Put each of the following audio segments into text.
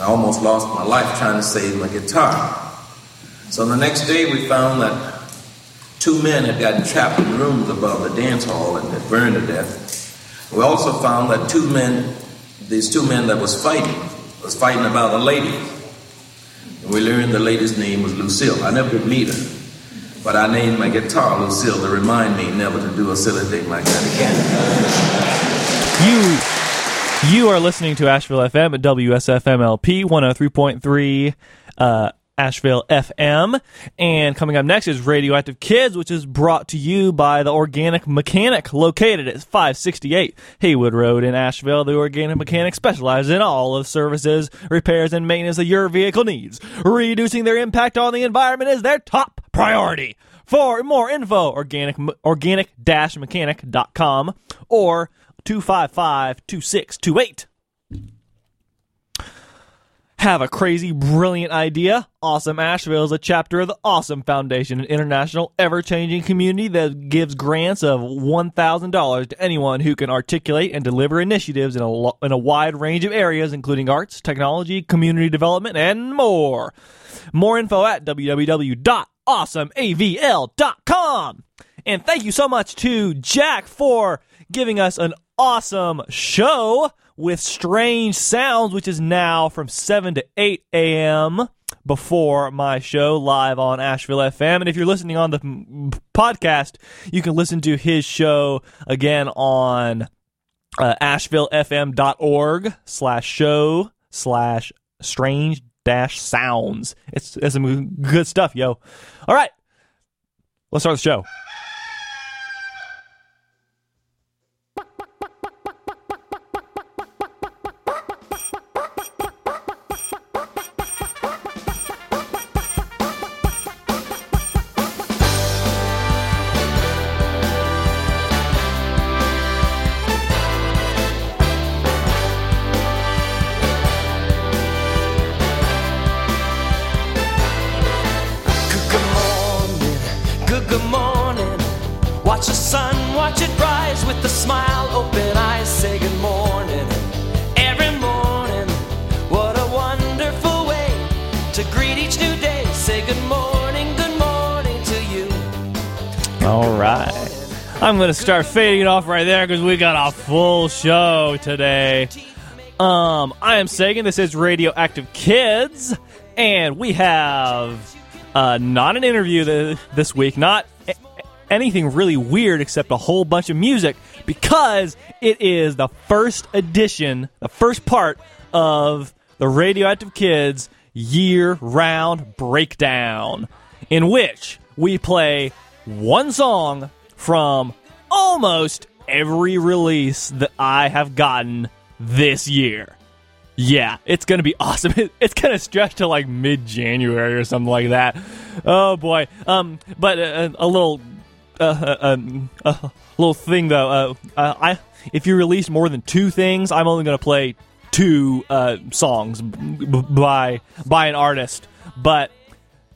I almost lost my life trying to save my guitar. So the next day we found that two men had gotten trapped in rooms above the dance hall and had burned to death. We also found that two men, these two men that was fighting, was fighting about a lady. And we learned the lady's name was Lucille. I never did meet her. But I named my guitar Lucille to remind me never to do a silly thing like that again. You you are listening to Asheville FM at WSFMLP 103.3 uh, Asheville FM. And coming up next is Radioactive Kids, which is brought to you by the Organic Mechanic, located at 568 Haywood Road in Asheville. The Organic Mechanic specializes in all of the services, repairs, and maintenance that your vehicle needs. Reducing their impact on the environment is their top priority. For more info, organic organic-mechanic.com or 255 2628. Have a crazy, brilliant idea? Awesome Asheville is a chapter of the Awesome Foundation, an international, ever changing community that gives grants of $1,000 to anyone who can articulate and deliver initiatives in a, in a wide range of areas, including arts, technology, community development, and more. More info at www.awesomeavl.com. And thank you so much to Jack for giving us an awesome show with Strange Sounds, which is now from 7 to 8 a.m. before my show live on Asheville FM. And if you're listening on the podcast, you can listen to his show again on uh, ashevillefm.org slash show slash strange dash sounds. It's, it's some good stuff, yo. All right, let's start the show. I'm going to start fading it off right there because we got a full show today. Um, I am Sagan. This is Radioactive Kids, and we have uh, not an interview this week, not anything really weird except a whole bunch of music because it is the first edition, the first part of the Radioactive Kids year round breakdown, in which we play one song from almost every release that I have gotten this year. Yeah, it's going to be awesome. It's going to stretch to like mid January or something like that. Oh boy. Um, but uh, a little, uh, uh, um, a little thing though. Uh, uh, I if you release more than two things, I'm only going to play two uh, songs b- by by an artist. But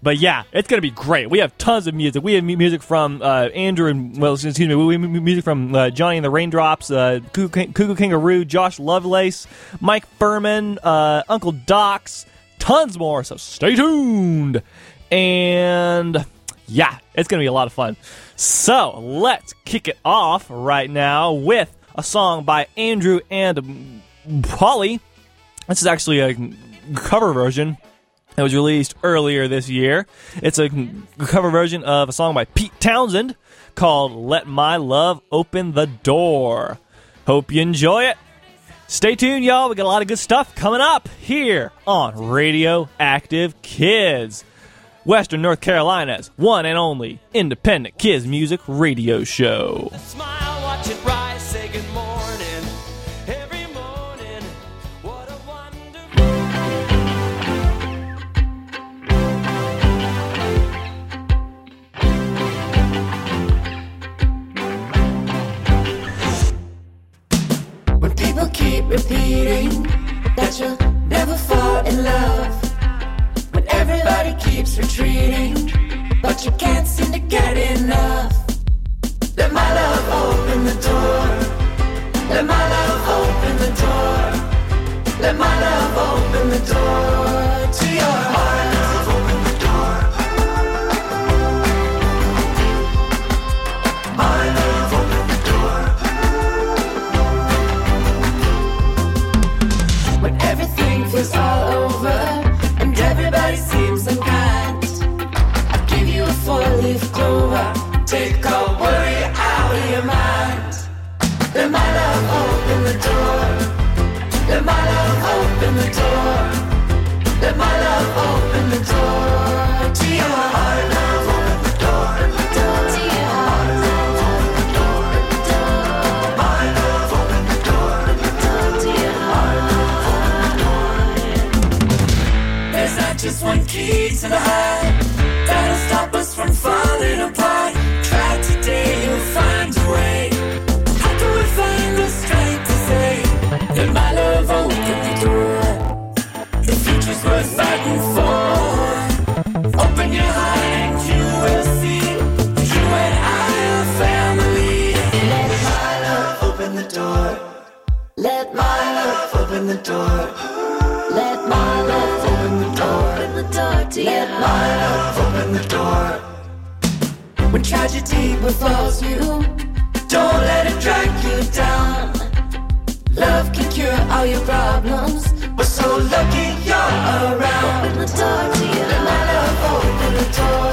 but yeah, it's gonna be great. We have tons of music. We have music from uh, Andrew and well, excuse me, we have music from uh, Johnny and the Raindrops, uh, Koo Koo Kanga Roo, Josh Lovelace, Mike Phirman, uh, Uncle Dox, tons more. So stay tuned. And yeah, it's gonna be a lot of fun. So let's kick it off right now with a song by Andrew and Polly. This is actually a cover version it was released earlier this year. It's a cover version of a song by Pete Townshend called Let My Love Open the Door. Hope you enjoy it. Stay tuned, y'all. We got a lot of good stuff coming up here on Radioactive Kids, Western North Carolina's one and only independent kids music radio show. repeating that you'll never fall in love when everybody keeps retreating, but you can't seem to get enough. Let my love open the door. Let my love open the door. Let my love open the door. Take all worry out of your mind. Let my love open the door. Let my love open the door. Let my love open the door to your heart. love open the door. To your heart. Open the door. To your heart. There's not just one key to the heart the door. Let my love open the door. Open the door to Let my love open the door. When tragedy befalls you, don't let it drag you down. Love can cure all your problems. We're so lucky you're around. Open the door to you. Let my love open the door.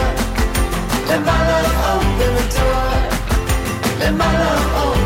Let my love open the door. Let my love open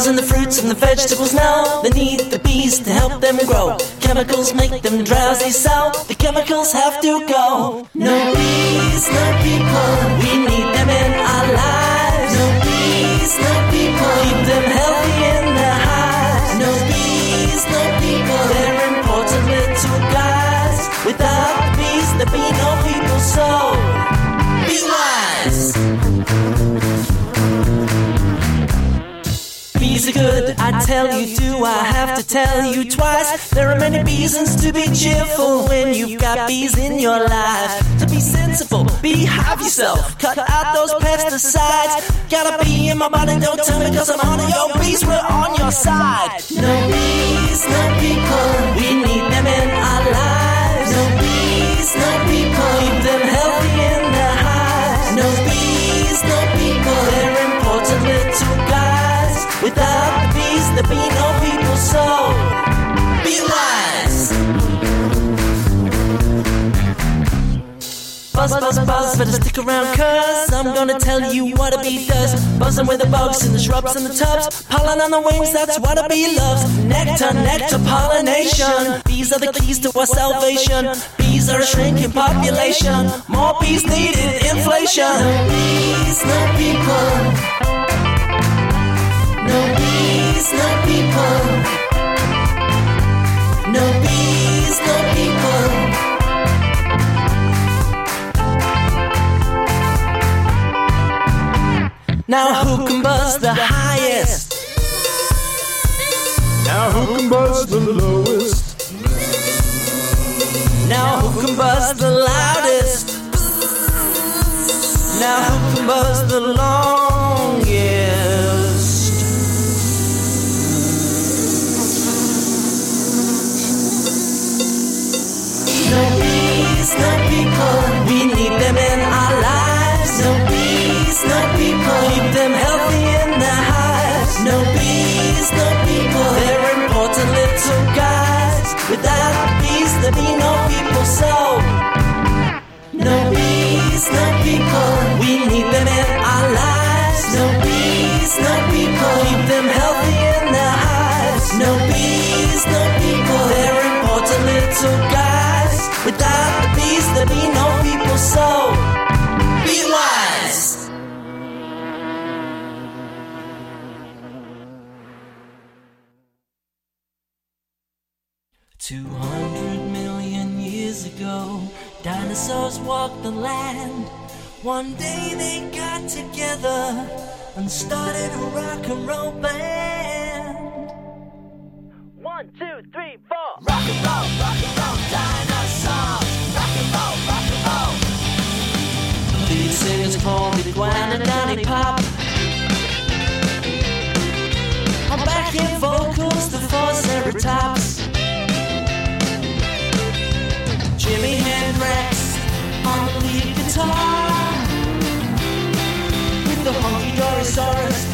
flowers and the fruits and the vegetables now, they need the bees to help them grow. Chemicals make them drowsy, so the chemicals have to go. No bees, no people, we need them in our lives. No bees, no people, keep them healthy tell you twice? There are many reasons to be cheerful when you've got bees in your life. To be sensible, behave yourself, cut out those pesticides. Gotta be in my body, don't tell me cause I'm on it. Yo, bees, we're on your side. No bees, no people, we need them in our lives. No bees, no people, keep them healthy in their hives. No bees, no people, they're important little guys. Without the bees, there'd be no Buzz, buzz, buzz, better stick around, cuz I'm gonna tell you what a bee does. Buzzing with the bugs in the shrubs and the tubs. Pollen on the wings, that's what a bee loves. Nectar, nectar, pollination. Bees are the keys to our salvation. Bees are a shrinking population. More bees needed, inflation. Bees, no people. No bees, no people. No bees, no people. Now who can buzz the highest? Now who can buzz the lowest? Now who can buzz the loudest? Now who can buzz the longest? We need them in our lives. No bees, no people, keep them healthy in their hives. No bees, no people, they're important little guys. Without bees, there'd be no people, so. No bees, no people, we need them in our lives. No bees, no people, keep them healthy in their hives. No bees, no people, they're important little guys. 200 million years ago, dinosaurs walked the land. One day they got together and started a rock and roll band. One, two, three, four. Rock and roll, rock and roll, dinosaurs. Rock and roll, rock and roll. These singers call me Gwen and Danny Pop. I'm back in vocals, the four. Guitar. With the hunky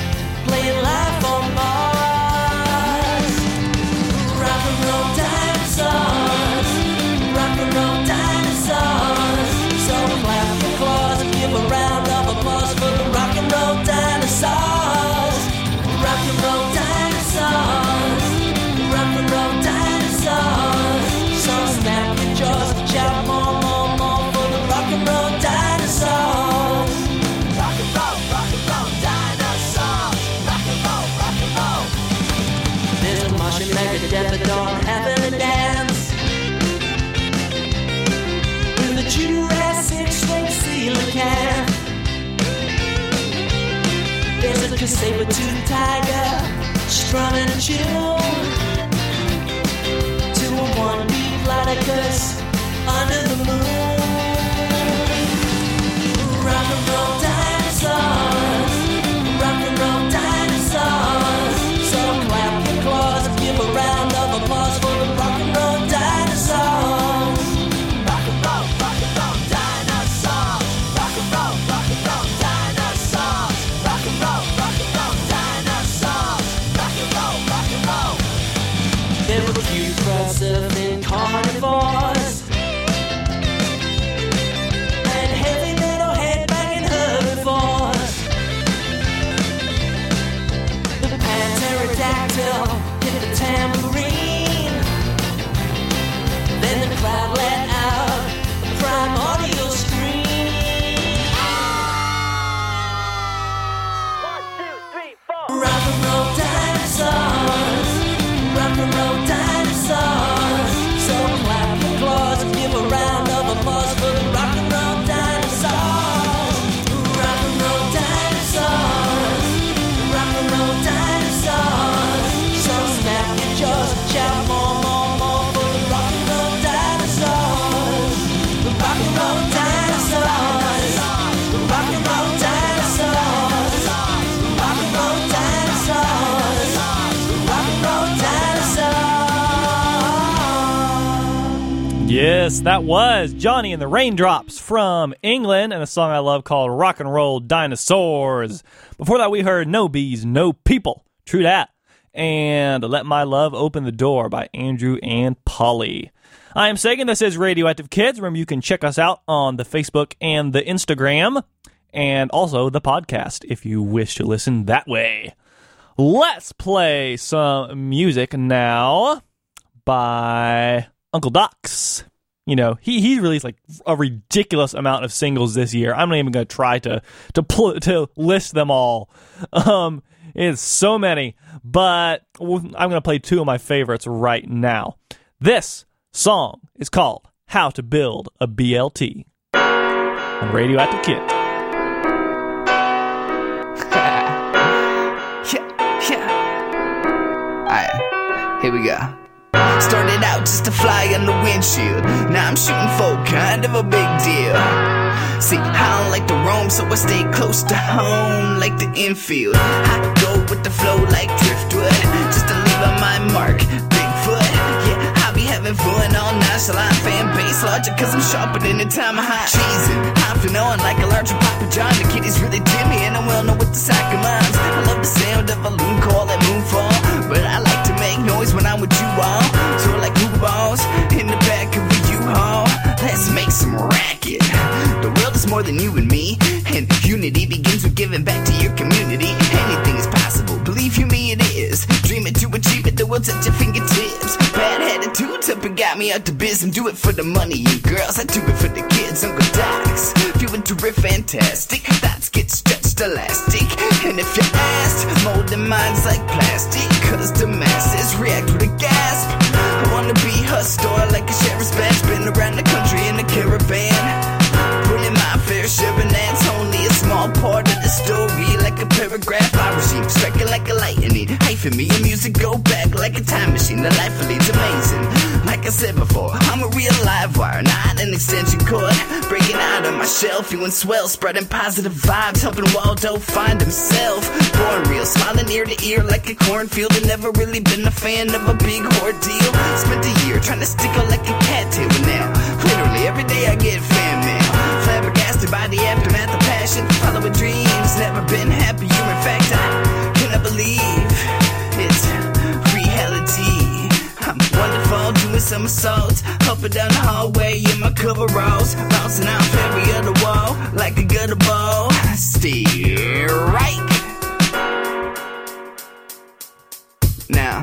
There's a saber-toothed tiger strumming a tune to a one-beat platypus under the moon. Yes, that was Johnny and the Raindrops from England and a song I love called Rock and Roll Dinosaurs. Before that, we heard No Bees, No People. True that. And Let My Love Open the Door by Andrew and Polly. I am Sagan. This is Radioactive Kids. Remember, you can check us out on the Facebook and the Instagram and also the podcast if you wish to listen that way. Let's play some music now by Uncle Dox. You know, he he released like a ridiculous amount of singles this year. I'm not even going to try to to to list them all. Um, it's so many, but I'm going to play two of my favorites right now. This song is called "How to Build a BLT" on Radioactive Kid. Yeah, yeah. Alright, here we go. Started out just to fly on the windshield. Now I'm shooting for kind of a big deal. See, I don't like to roam, so I stay close to home, like the infield. I go with the flow like driftwood, just to leave on my mark. Bigfoot, yeah, I'll be having fun all nonchalant fan base logic, cause I'm sharper than the time I hot cheesing. I'm feeling like a larger Papa John. The kid is really Timmy, and I'm well known with the sack of. I love the sound of a loon call that moonfall, but I like make noise when I'm with you all. So like blue balls in the back of a U-Haul. Let's make some racket. The world is more than you and me, and unity begins with giving back to your community. Anything is possible, believe you me, it is. Dream it to achieve it, the world's at your fingertips. And got me out the biz. And do it for the money, and girls, I do it for the kids. Uncle Dox, feeling terrific, fantastic. Thoughts get stretched elastic. And if you're asked, molding minds like plastic, cause the masses react with a gasp. I wanna be her store like a sheriff's badge. Been around the country in a caravan. Putting my fair share, and that's only a small part of the story. Like a paragraph circle to me. And music go back like a time machine. The life of lead's amazing. Like I said before, I'm a real live wire, not an extension cord. Breaking out of my shell, feeling swell, spreading positive vibes, helping Waldo find himself. Born real, smiling ear to ear like a cornfield. And never really been a fan of a big ordeal. Spent a year trying to stick out like a cattail, but now, literally every day I get fan mail. Flabbergasted by the aftermath of passion, following dreams. Never been happier. in fact, I cannot believe it. Reality. I'm wonderful, doing somersaults. Up and down the hallway in my coveralls. Bouncing off every other wall like a gutter ball. Steer right. Now,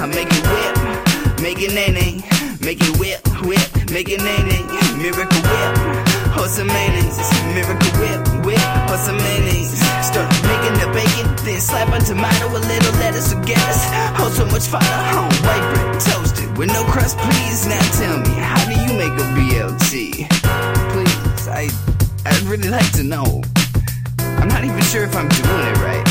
I make it whip, make it nanny, make it whip, whip, make it nanny, miracle whip put some mayonnaise. Miracle whip, whip, put some mayonnaise. Start making the bacon, then slap on tomato, a little lettuce, or lettuce. Hold so much fodder, home white bread, toasted with no crust. Please, now tell me, how do you make a BLT? Please, I, I'd really like to know. I'm not even sure if I'm doing it right.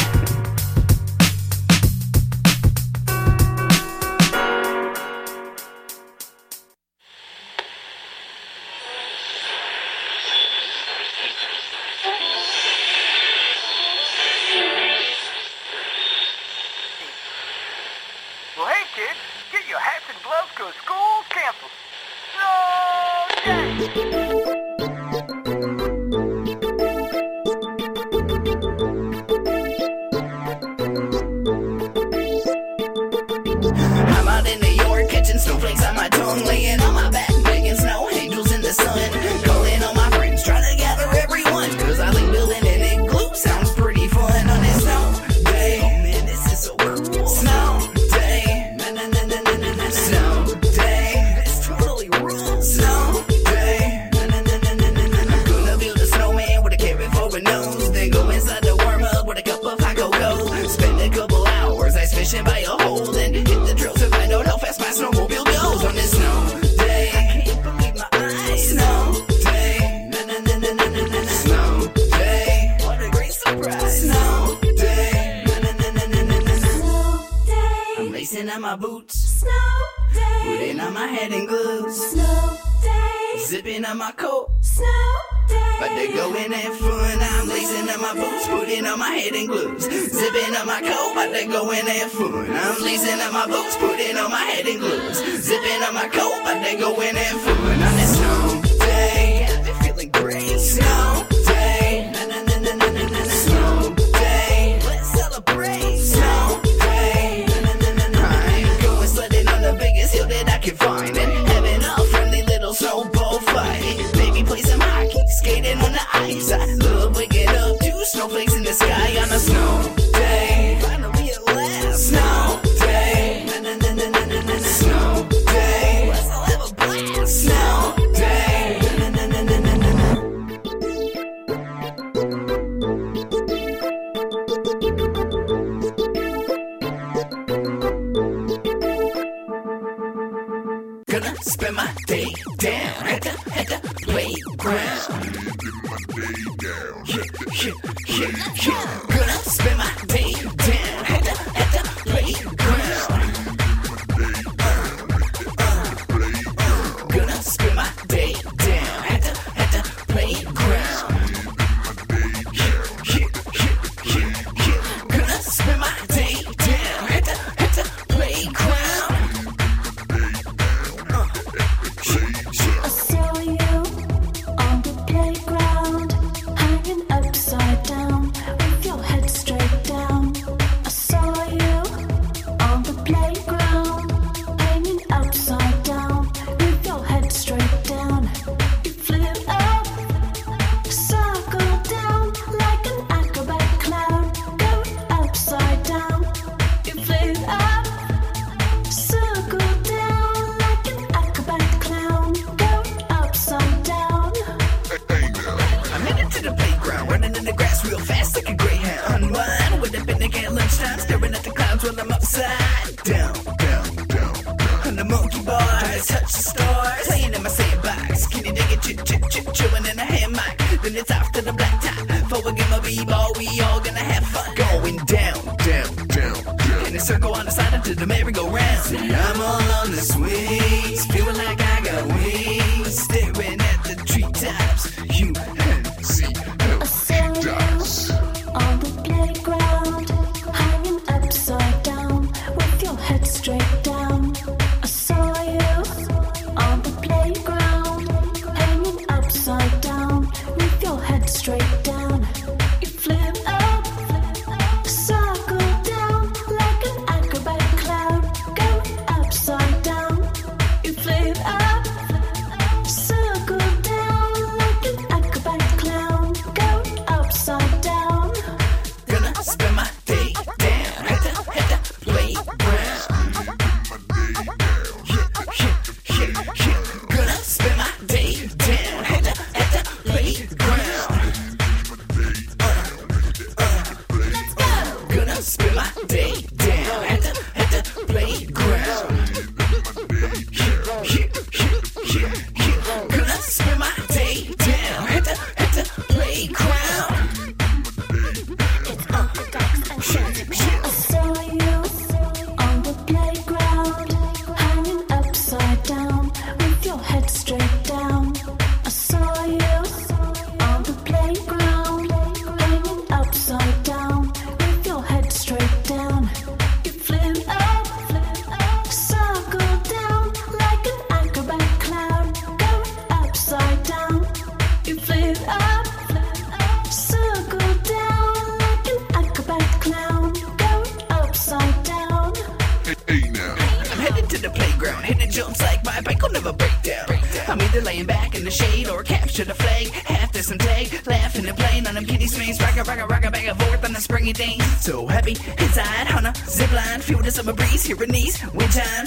Forth on the springy thing. So happy inside, on a zip line, feel the summer breeze, Here hearing these wind chimes.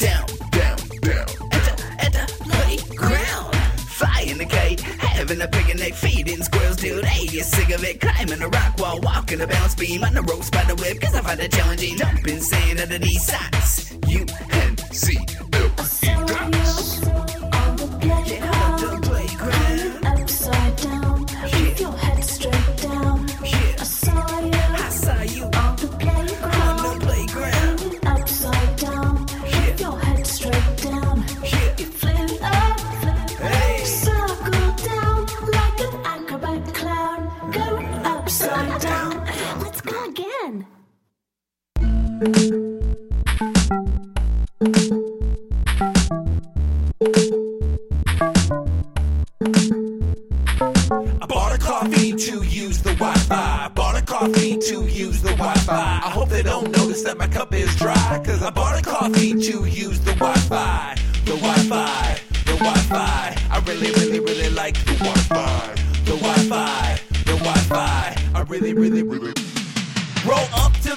I bought a coffee to use the Wi-Fi. Bought a coffee to use the Wi-Fi. I hope they don't notice that my cup is dry. Cause I bought a coffee to use the Wi-Fi. The Wi-Fi. The Wi-Fi. I really, really, really like the Wi-Fi. The Wi-Fi. The Wi-Fi. I really, really, really.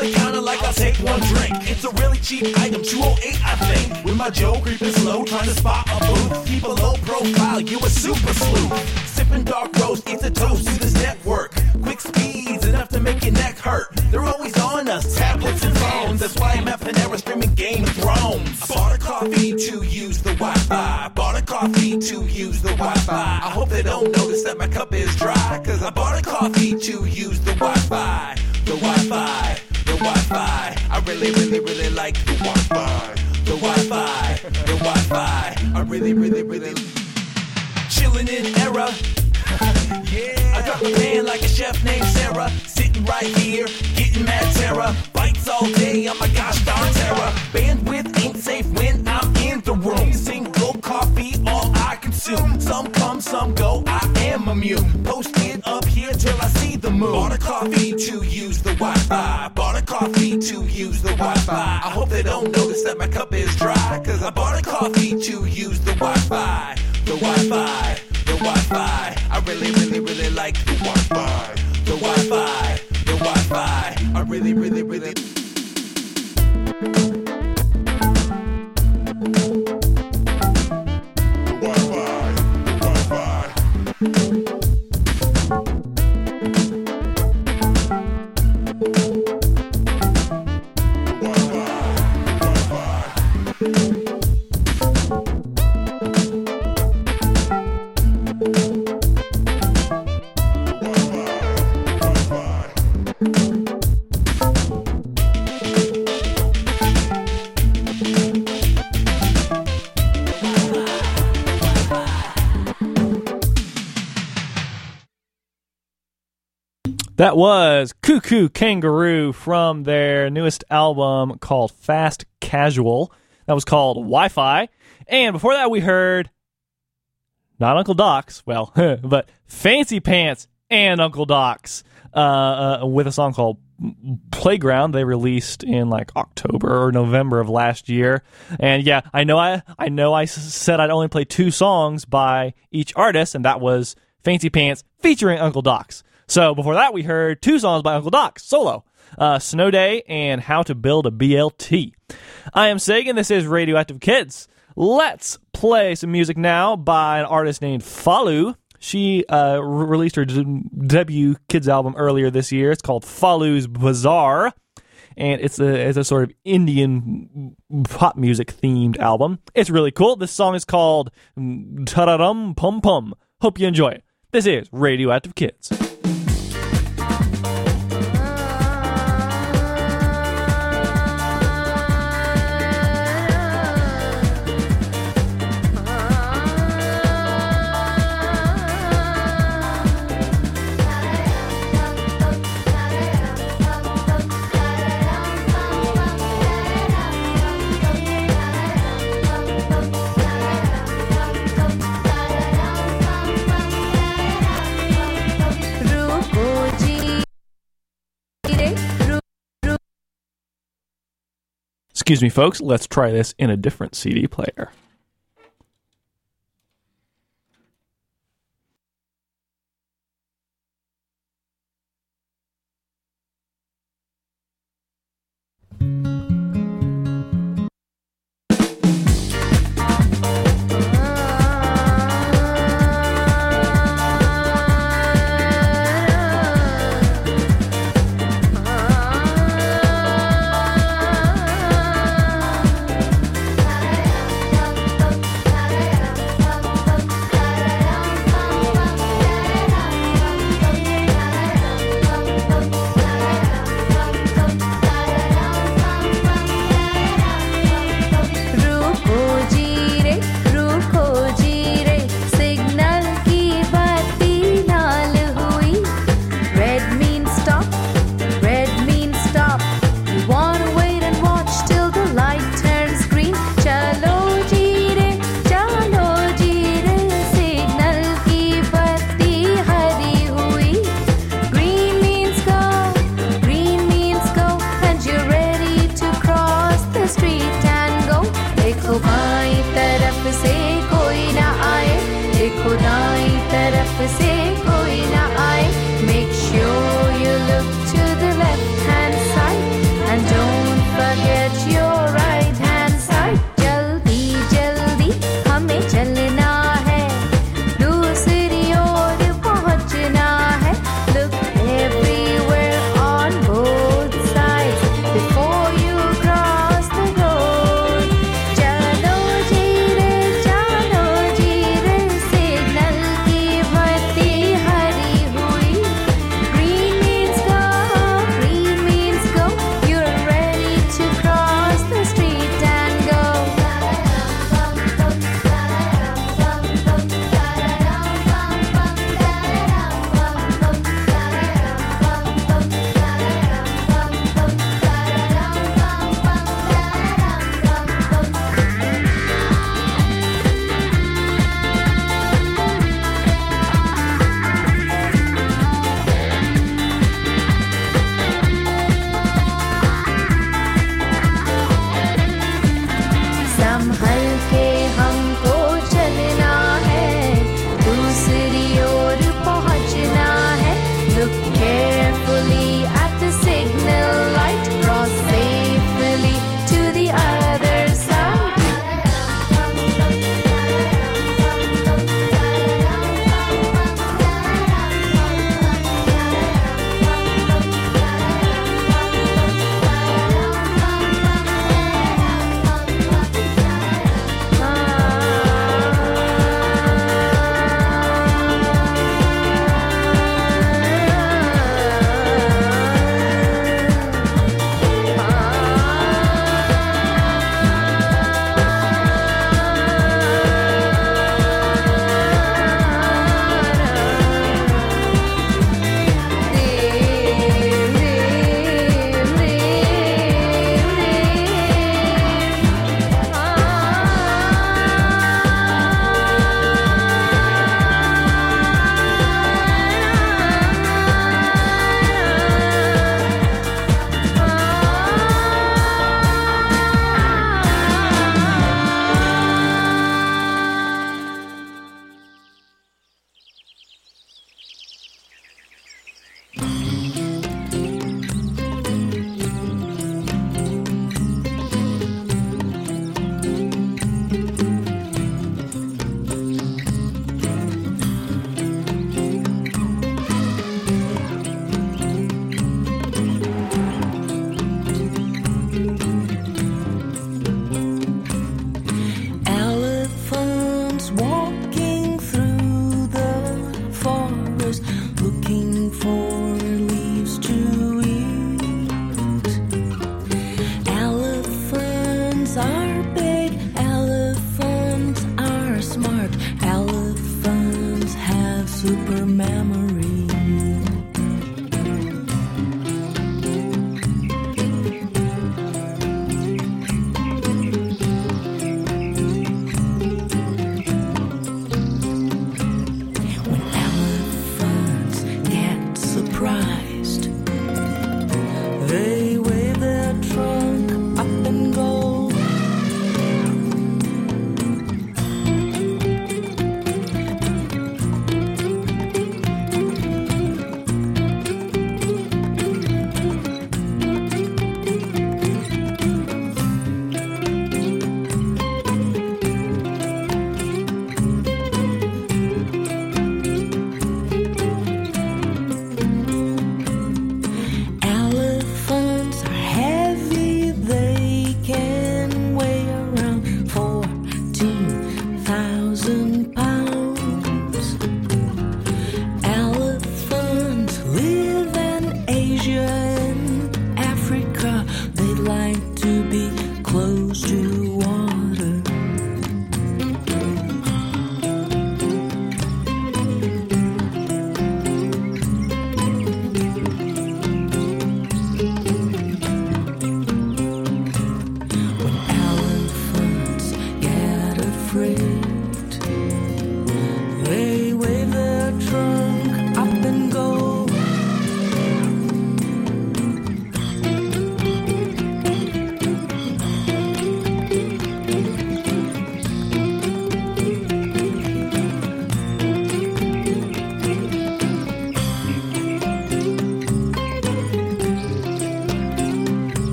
The counter like I'll take one drink. It's a really cheap item, 208 I think. With my Joe creeping slow, trying to spot a booth. Keep a low profile, you a super sleuth. Sipping dark roast, it's a toast to this network. Quick speeds, enough to make your neck hurt. They're always on us, tablets and phones. That's why I'm at Panera streaming Game of Thrones. I bought a coffee to use the Wi-Fi. Bought a coffee to use the Wi-Fi. I hope they don't notice that my cup is dry. Cause I bought a coffee to use the Wi-Fi. The Wi-Fi, Wi-Fi. I really, really, really like the Wi-Fi. The Wi-Fi, the Wi-Fi. I really, really, really. Chilling in era. yeah. I got the pan like a chef named Sarah. Sitting right here, getting mad terror. Bites all day, oh my gosh darn terror. Bandwidth ain't safe when I'm in the room. Coffee, all Some come, some go, I am immune. Posted up here till I see the moon. Bought a coffee to use the Wi-Fi. Bought a coffee to use the Wi-Fi. I hope they don't notice that my cup is dry. Cause I bought a coffee to use the Wi-Fi. The Wi-Fi, the Wi-Fi. I really, really, really like the Wi-Fi. The Wi-Fi, the Wi-Fi. I really, really, really. Wi-Fi. That was Koo Koo Kanga Roo from their newest album called Fast Casual. That was called Wi Fi. And before that, we heard not Uncle Dox, well, but Fancy Pants and Uncle Dox uh, uh, with a song called Playground. They released in like October or November of last year. And yeah, I know I I know I said I'd only play two songs by each artist, and that was Fancy Pants featuring Uncle Dox. So before that, we heard two songs by Uncle Dox solo. Uh, Snow Day and How to Build a BLT. I am Sagan. This is Radioactive Kids. Let's play some music now by an artist named Falu. She uh, re- released her debut kids album earlier this year. It's called Falu's Bazaar, and it's a it's a sort of Indian pop music themed album. It's really cool. This song is called Tararam Pum Pum. Hope you enjoy it. This is Radioactive Kids. Excuse me, folks. Let's try this in a different CD player.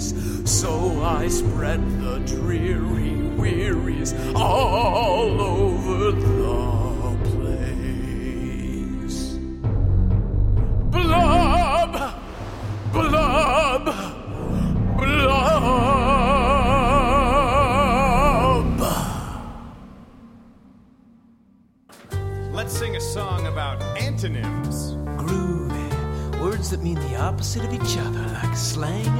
So I spread the dreary wearies all over the place. Blub! Blub! Blub! Let's sing a song about antonyms. Groovy. Words that mean the opposite of each other, like slang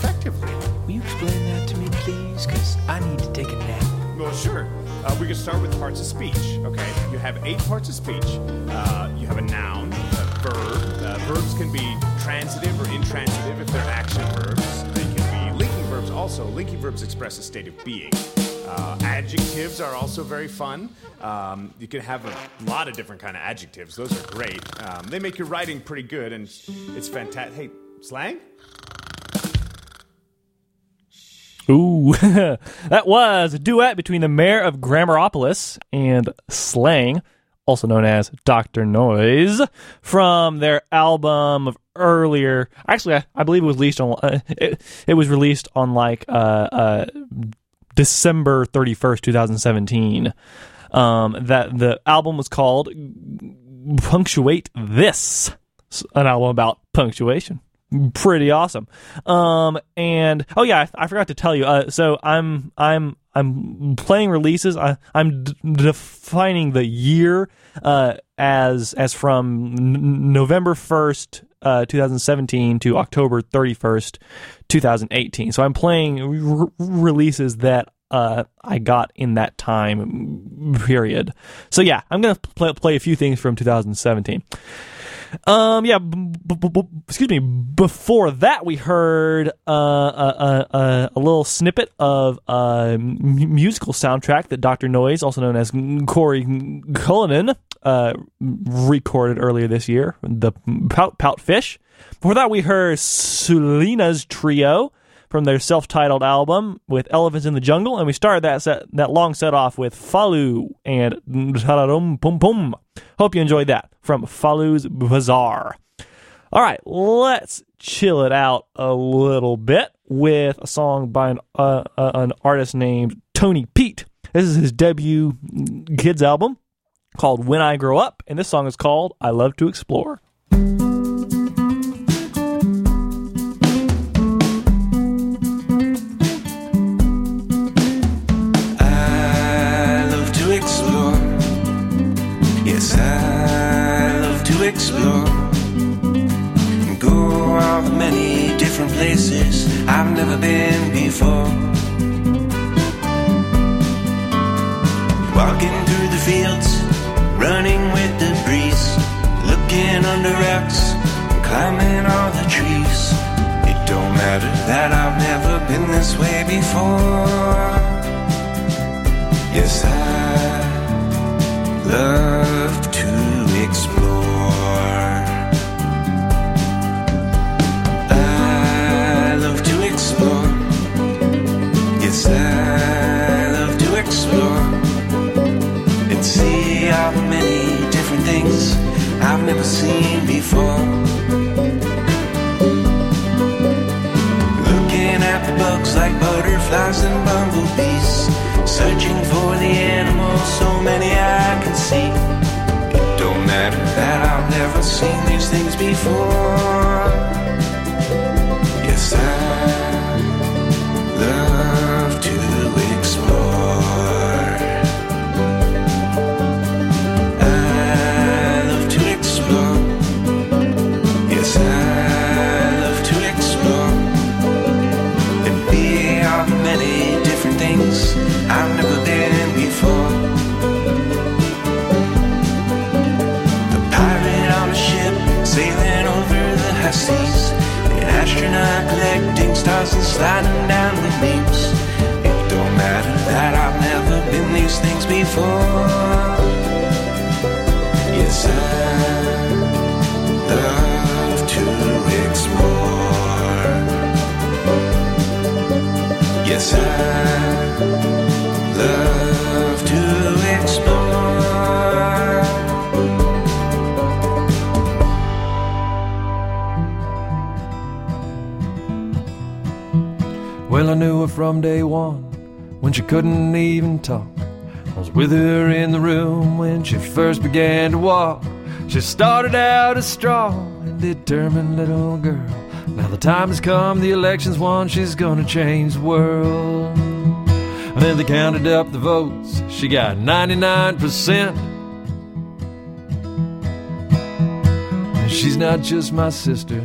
effectively. Will you explain that to me, please? Because I need to take a nap. Well, sure. Uh, we can start with parts of speech. Okay, you have eight parts of speech. Uh, you have a noun, a verb. Uh, verbs can be transitive or intransitive if they're action verbs. They can be linking verbs also. Linking verbs express a state of being. Uh, adjectives are also very fun. Um, you can have a lot of different kind of adjectives. Those are great. Um, they make your writing pretty good, and it's fantastic. Hey, slang? Ooh, that was a duet between the mayor of Grammaropolis and Slang, also known as Dr. Noize, from their album of earlier. Actually, I, I believe it was released on. Uh, it, it was released on like uh, uh, December thirty first, two thousand seventeen. Um, that the album was called "Punctuate This," an album about punctuation pretty awesome. Um, and oh yeah, I, I forgot to tell you. Uh, so I'm I'm I'm playing releases. I, I'm d- defining the year uh, as as from n- November first. Uh, 2017 to October 31st, 2018. So I'm playing r- releases that uh, I got in that time period. So yeah, I'm gonna play, play a few things from 2017. Um, yeah, b- b- b- excuse me. Before that, we heard uh, a, a, a, a little snippet of a m- musical soundtrack that Dr. Noize, also known as Cory Cullinan, uh, recorded earlier this year, the Pout, Pout Fish. Before that, we heard Sulinha's Trio from their self-titled album with Elephants in the Jungle, and we started that set, that long set off with Falu and Tararum Pum Pum. Hope you enjoyed that from Falu's Bazaar. All right, let's chill it out a little bit with a song by an uh, uh, an artist named Tony Pete. This is his debut kids album called When I Grow Up, and this song is called I Love to Explore. Places I've never been before. Walking through the fields, running with the breeze, looking under rocks, climbing all the trees. It don't matter that I've never been this way before. Yes, I love never seen before. Looking at the bugs like butterflies and bumblebees. Searching for the animals, so many I can see. It don't matter that I've never seen these things before. Yes, I sliding down the beams. It don't matter that I've never been these things before. Yes, I love to explore. Yes, I I knew her from day one. when she couldn't even talk. I was with her in the room when she first began to walk. She started out a strong and determined little girl. Now the time has come, the election's won, she's gonna change the world. And then they counted up the votes, she got 99%. And she's not just my sister,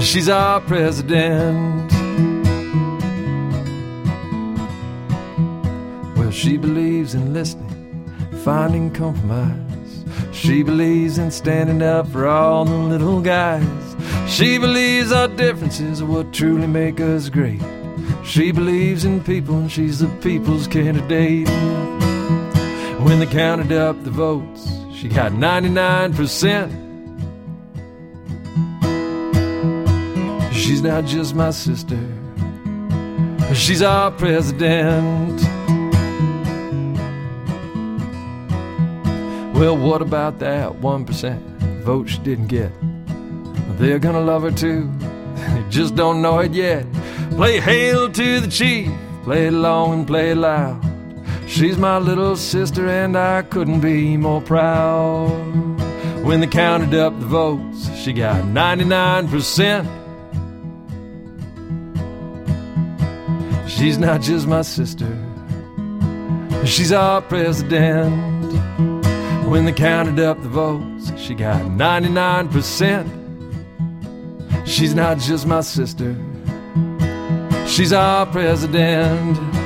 she's our president. She believes in listening, finding compromise. She believes in standing up for all the little guys. She believes our differences are what truly make us great. She believes in people and she's the people's candidate. When they counted up the votes, she got 99%. She's not just my sister, she's our president. Well, what about that 1% vote she didn't get? They're gonna love her too, they just don't know it yet. Play hail to the chief, play it long and play it loud. She's my little sister, and I couldn't be more proud. When they counted up the votes, she got 99%. She's not just my sister, she's our president. When they counted up the votes, she got 99%. She's not just my sister, she's our president.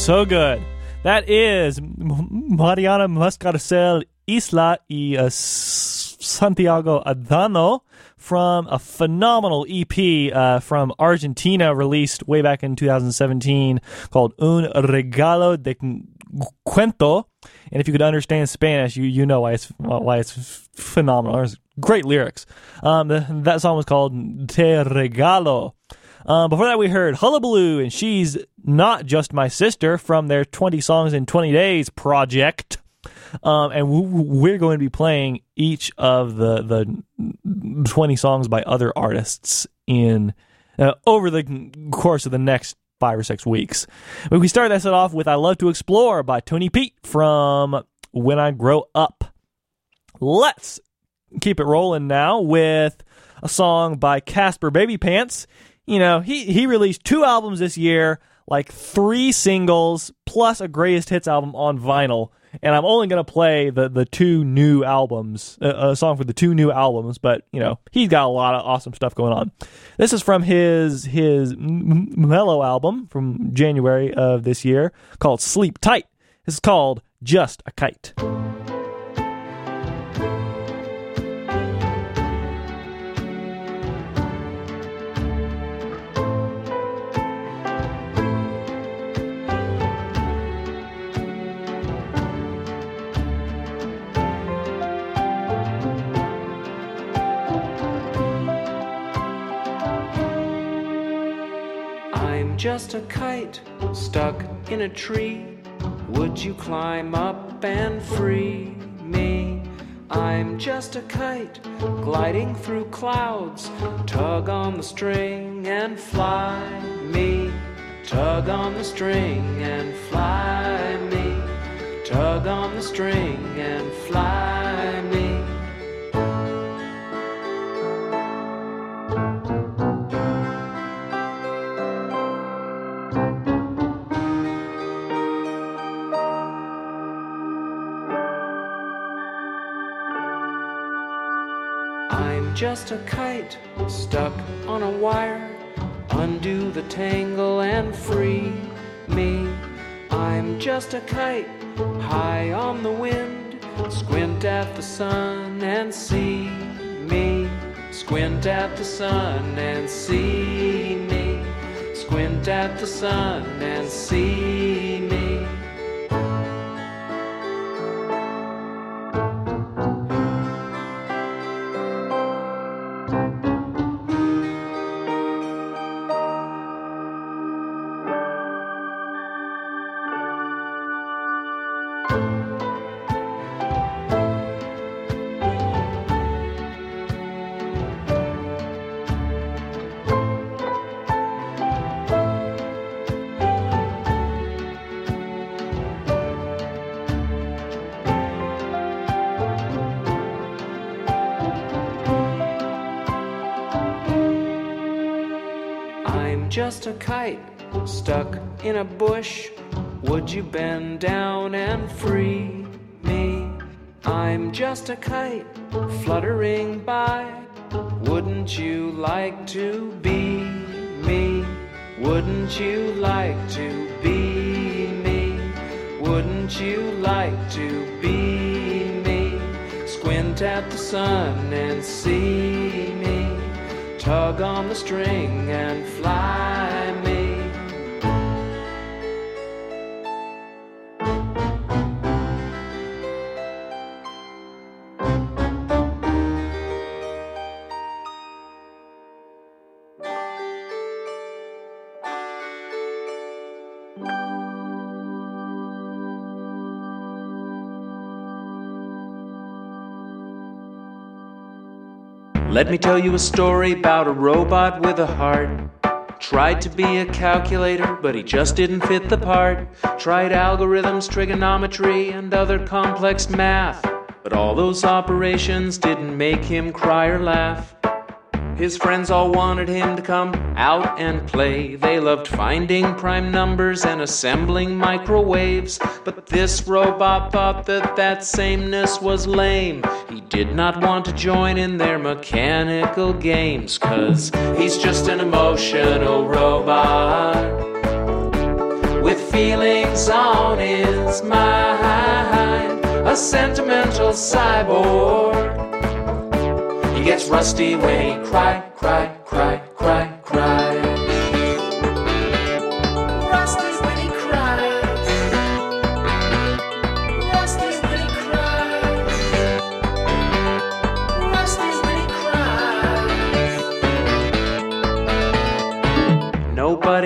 So good. That is Mariana Mascarcel Isla y uh, Santiago Adano from a phenomenal EP uh, from Argentina released way back in 2017 called Un Regalo de Cuento. And if you could understand Spanish, you you know why it's why it's phenomenal. There's great lyrics. Um, that song was called Te Regalo. Um, before that, we heard Hullabaloo, and she's not just my sister from their 20 songs in 20 days project. Um, and we're going to be playing each of the the 20 songs by other artists in uh, over the course of the next five or six weeks. We start that set off with "I Love to Explore" by Tony Pete from "When I Grow Up." Let's keep it rolling now with a song by Caspar Babypants. You know, he he released two albums this year, like three singles plus a greatest hits album on vinyl. And I'm only gonna play the the two new albums, uh, a song for the two new albums. But you know, he's got a lot of awesome stuff going on. This is from his his mellow album from January of this year called Sleep Tight. Is called Just a Kite. Just a kite stuck in a tree. Would you climb up and free me? I'm just a kite gliding through clouds. Tug on the string and fly me. Tug on the string and fly me. Tug on the string and fly just a kite stuck on a wire. Undo the tangle and free me. I'm just a kite high on the wind. Squint at the sun and see me. Squint at the sun and see me. Squint at the sun and see me. A kite stuck in a bush. Would you bend down and free me? I'm just a kite fluttering by. Wouldn't you like to be me? Wouldn't you like to be me? Wouldn't you like to be me? Squint at the sun and see me. Tug on the string and fly Let me tell you a story about a robot with a heart. Tried to be a calculator, but he just didn't fit the part. Tried algorithms, trigonometry, and other complex math. But all those operations didn't make him cry or laugh. His friends all wanted him to come out and play. They loved finding prime numbers and assembling microwaves. But this robot thought that that sameness was lame. He did not want to join in their mechanical games, cause he's just an emotional robot with feelings on his mind. A sentimental cyborg. He gets rusty when he cry, cry, cry,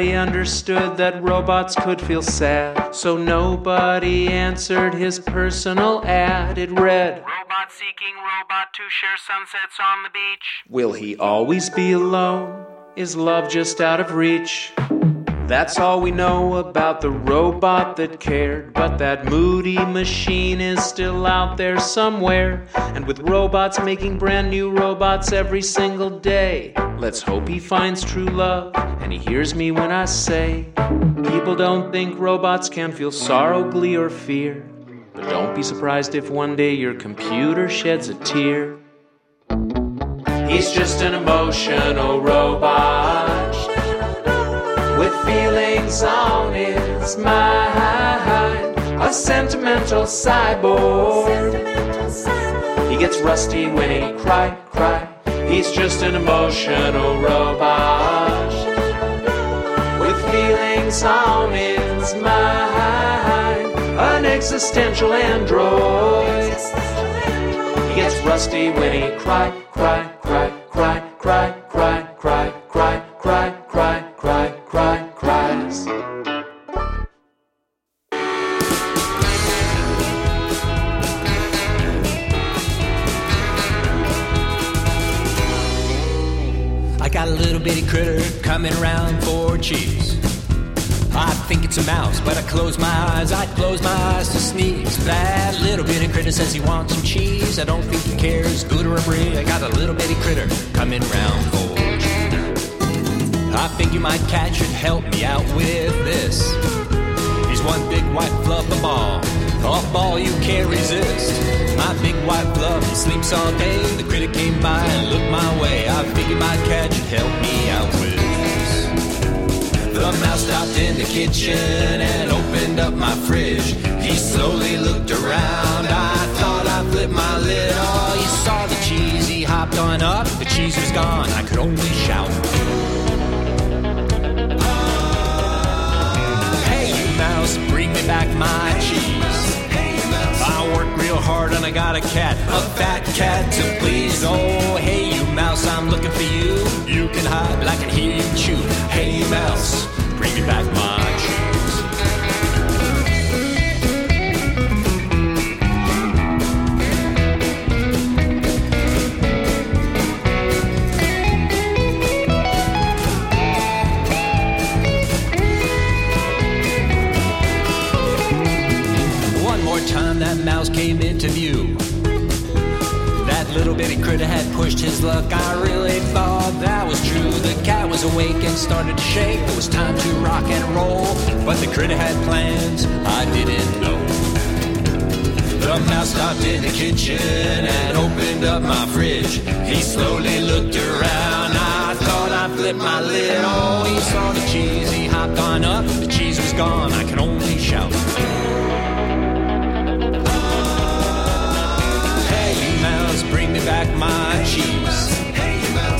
Nobody understood that robots could feel sad, so nobody answered his personal ad. It read, Robot seeking robot to share sunsets on the beach. Will he always be alone? Is love just out of reach? That's all we know about the robot that cared. But that moody machine is still out there somewhere. And with robots making brand new robots every single day, let's hope he finds true love and he hears me when I say, People don't think robots can feel sorrow, glee, or fear. But don't be surprised if one day your computer sheds a tear. He's just an emotional robot with feelings on his mind. A sentimental cyborg. He gets rusty when he cry, cry. He's just an emotional robot with feelings on his mind. An existential android. He gets rusty when he cry, cry, cry, cry, It's a mouse, but I close my eyes, I close my eyes to sneeze. That little bitty critter says he wants some cheese. I don't think he cares, good or a brie. I got a little bitty critter coming round for. I think you might catch it, help me out with this. He's one big white fluff of ball, a ball you can't resist. My big white fluff, sleeps all day. The critter came by and looked my way. I think you might catch it, help me out with. The mouse stopped in the kitchen and opened up my fridge. He slowly looked around. I thought I flipped my lid. Oh, he saw the cheese. He hopped on up. The cheese was gone. I could only shout. Hey, you mouse, bring me back my cheese. Hey, I worked real hard and I got a cat, a fat cat to please. Oh, hey, mouse, I'm looking for you. You can hide, but I can hear you chew. Hey, mouse, bring me back my cheese. Little bitty critter had pushed his luck. I really thought that was true. The cat was awake and started to shake. It was time to rock and roll. But the critter had plans I didn't know. The mouse stopped in the kitchen and opened up my fridge. He slowly looked around. I thought I flipped my lid. Oh, he saw the cheese. He hopped on up. The cheese was gone. I can only shout. Back my cheese.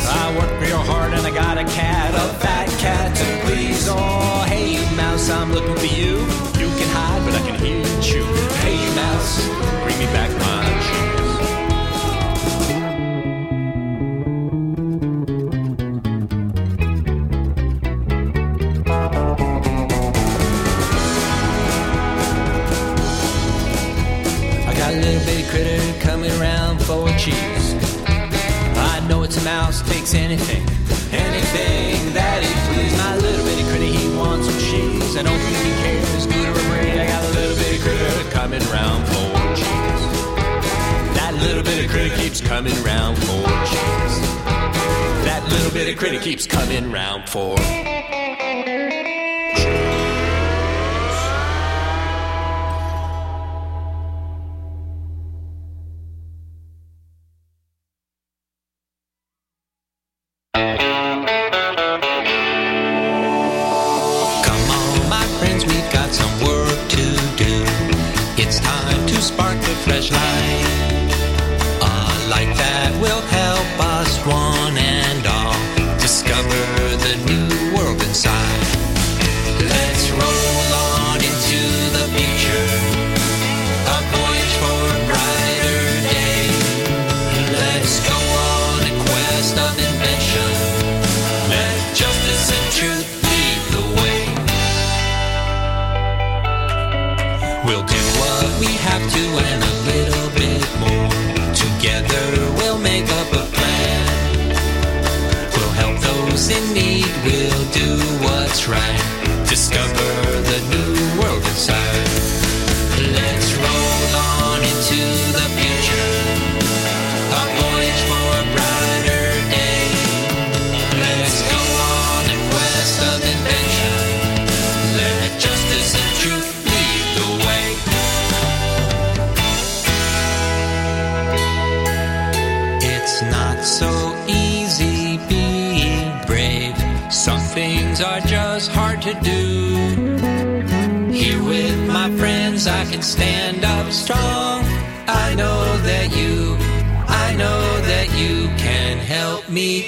I work real hard and I got a cat, a fat cat to please. Oh, hey, you mouse, I'm looking for you. You can hide, but I can hear you chew. Hey, you mouse, bring me back my mouse, takes anything, anything that he please. My little bitty critter, he wants some cheese. I don't think he cares, good or afraid. I got a little bitty critter coming around for cheese. That little bitty critter keeps coming round for cheese. That little bitty critter keeps coming round for.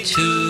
Help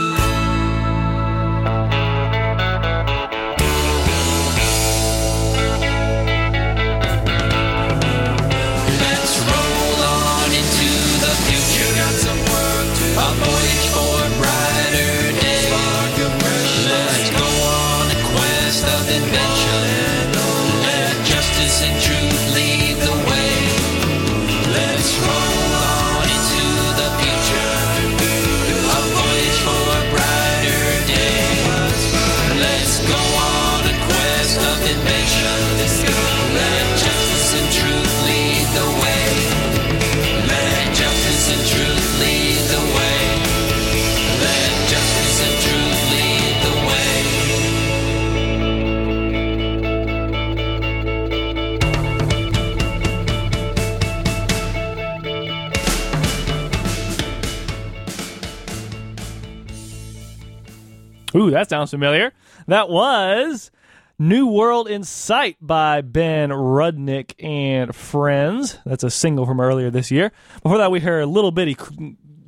that sounds familiar. That was New World in Sight by Ben Rudnick and Friends. That's a single from earlier this year. Before that, we heard Little Bitty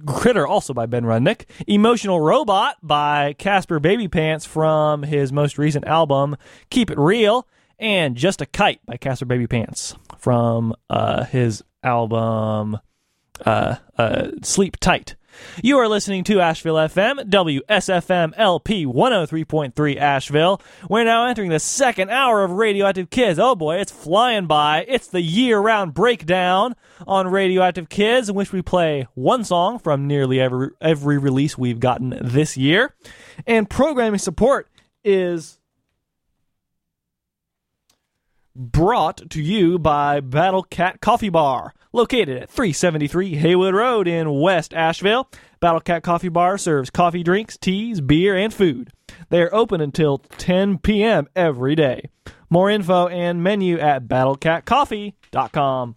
Critter, also by Ben Rudnick. Emotional Robot by Caspar Babypants from his most recent album, Keep It Real. And Just a Kite by Caspar Babypants from uh, his album uh, uh, Sleep Tight. You are listening to Asheville FM, WSFM LP 103.3 Asheville. We're now entering the second hour of Radioactive Kids. Oh boy, it's flying by. It's the year round breakdown on Radioactive Kids, in which we play one song from nearly every, every release we've gotten this year. And programming support is brought to you by Battle Cat Coffee Bar, located at 373 Haywood Road in West Asheville. Battle Cat Coffee Bar serves coffee drinks, teas, beer, and food. They are open until 10 p.m. every day. More info and menu at battlecatcoffee.com.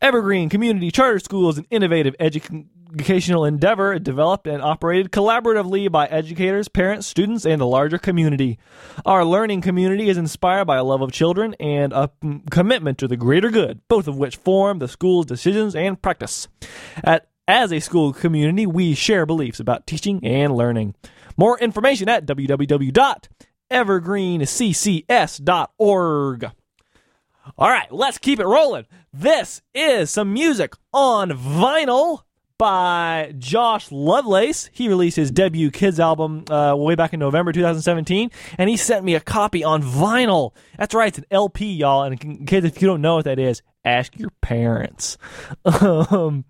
Evergreen Community Charter School is an innovative edu- educational endeavor developed and operated collaboratively by educators, parents, students, and the larger community. Our learning community is inspired by a love of children and a mm, commitment to the greater good, both of which form the school's decisions and practice. At as a school community, we share beliefs about teaching and learning. More information at www.evergreenccs.org. All right, let's keep it rolling. This is some music on vinyl by Josh Lovelace. He released his debut kids album uh, way back in November 2017, and he sent me a copy on vinyl. That's right, it's an LP, y'all. And kids, if you don't know what that is, ask your parents. um,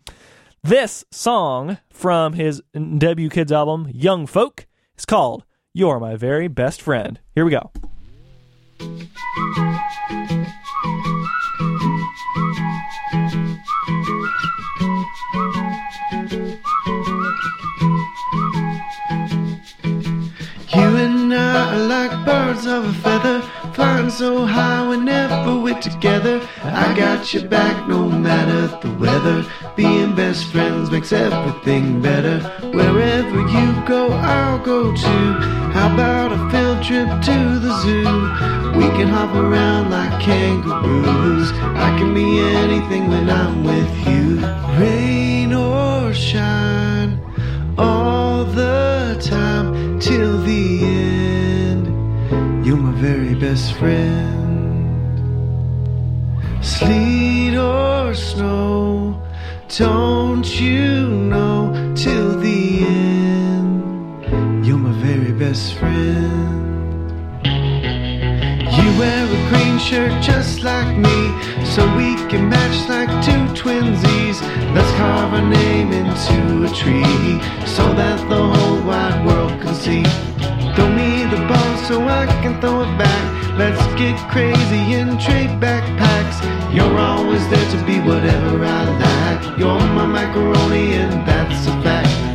this song from his debut kids album, Young Folk, is called You're My Very Best Friend. Here we go. And I are like birds of a feather, flying so high whenever we're together. I got your back no matter the weather. Being best friends makes everything better. Wherever you go, I'll go too. How about a field trip to the zoo? We can hop around like kangaroos. I can be anything when I'm with you. Rain or shine, all the time till the end. Very best friend. Sleet or snow, don't you know till the end? You're my very best friend. You wear a green shirt just like me, so we can match like two twinsies. Let's carve our name into a tree, so that the whole wide world can see. So I can throw it back. Let's get crazy and trade backpacks. You're always there to be whatever I like. You're my macaroni, and that's a fact.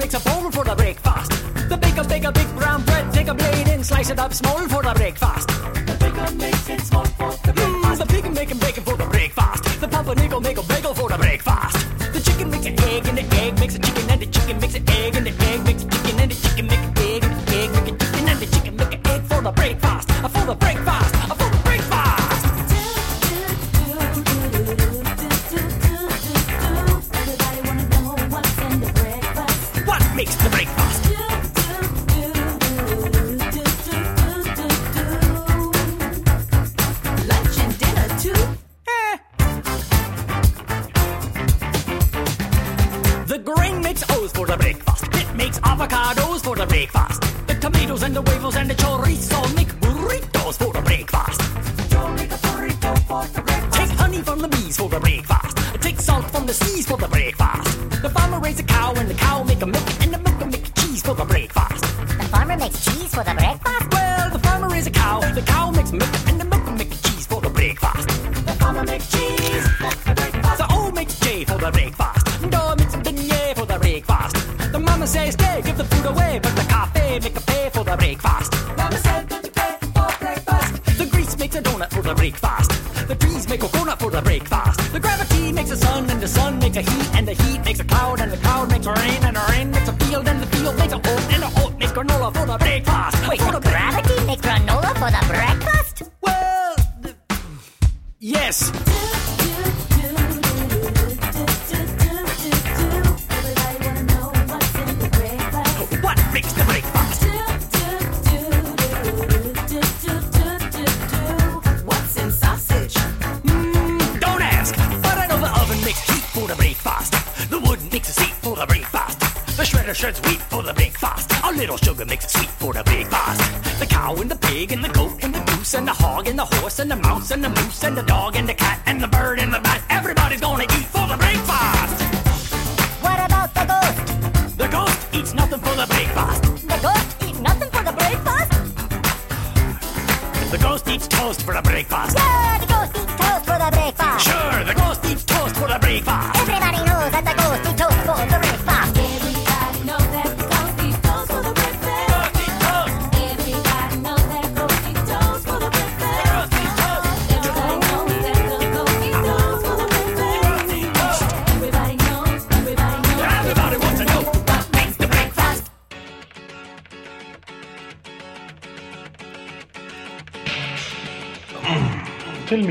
makes a bowl for the breakfast. The baker bake a big brown bread, take a blade and slice it up small for the breakfast. The baker makes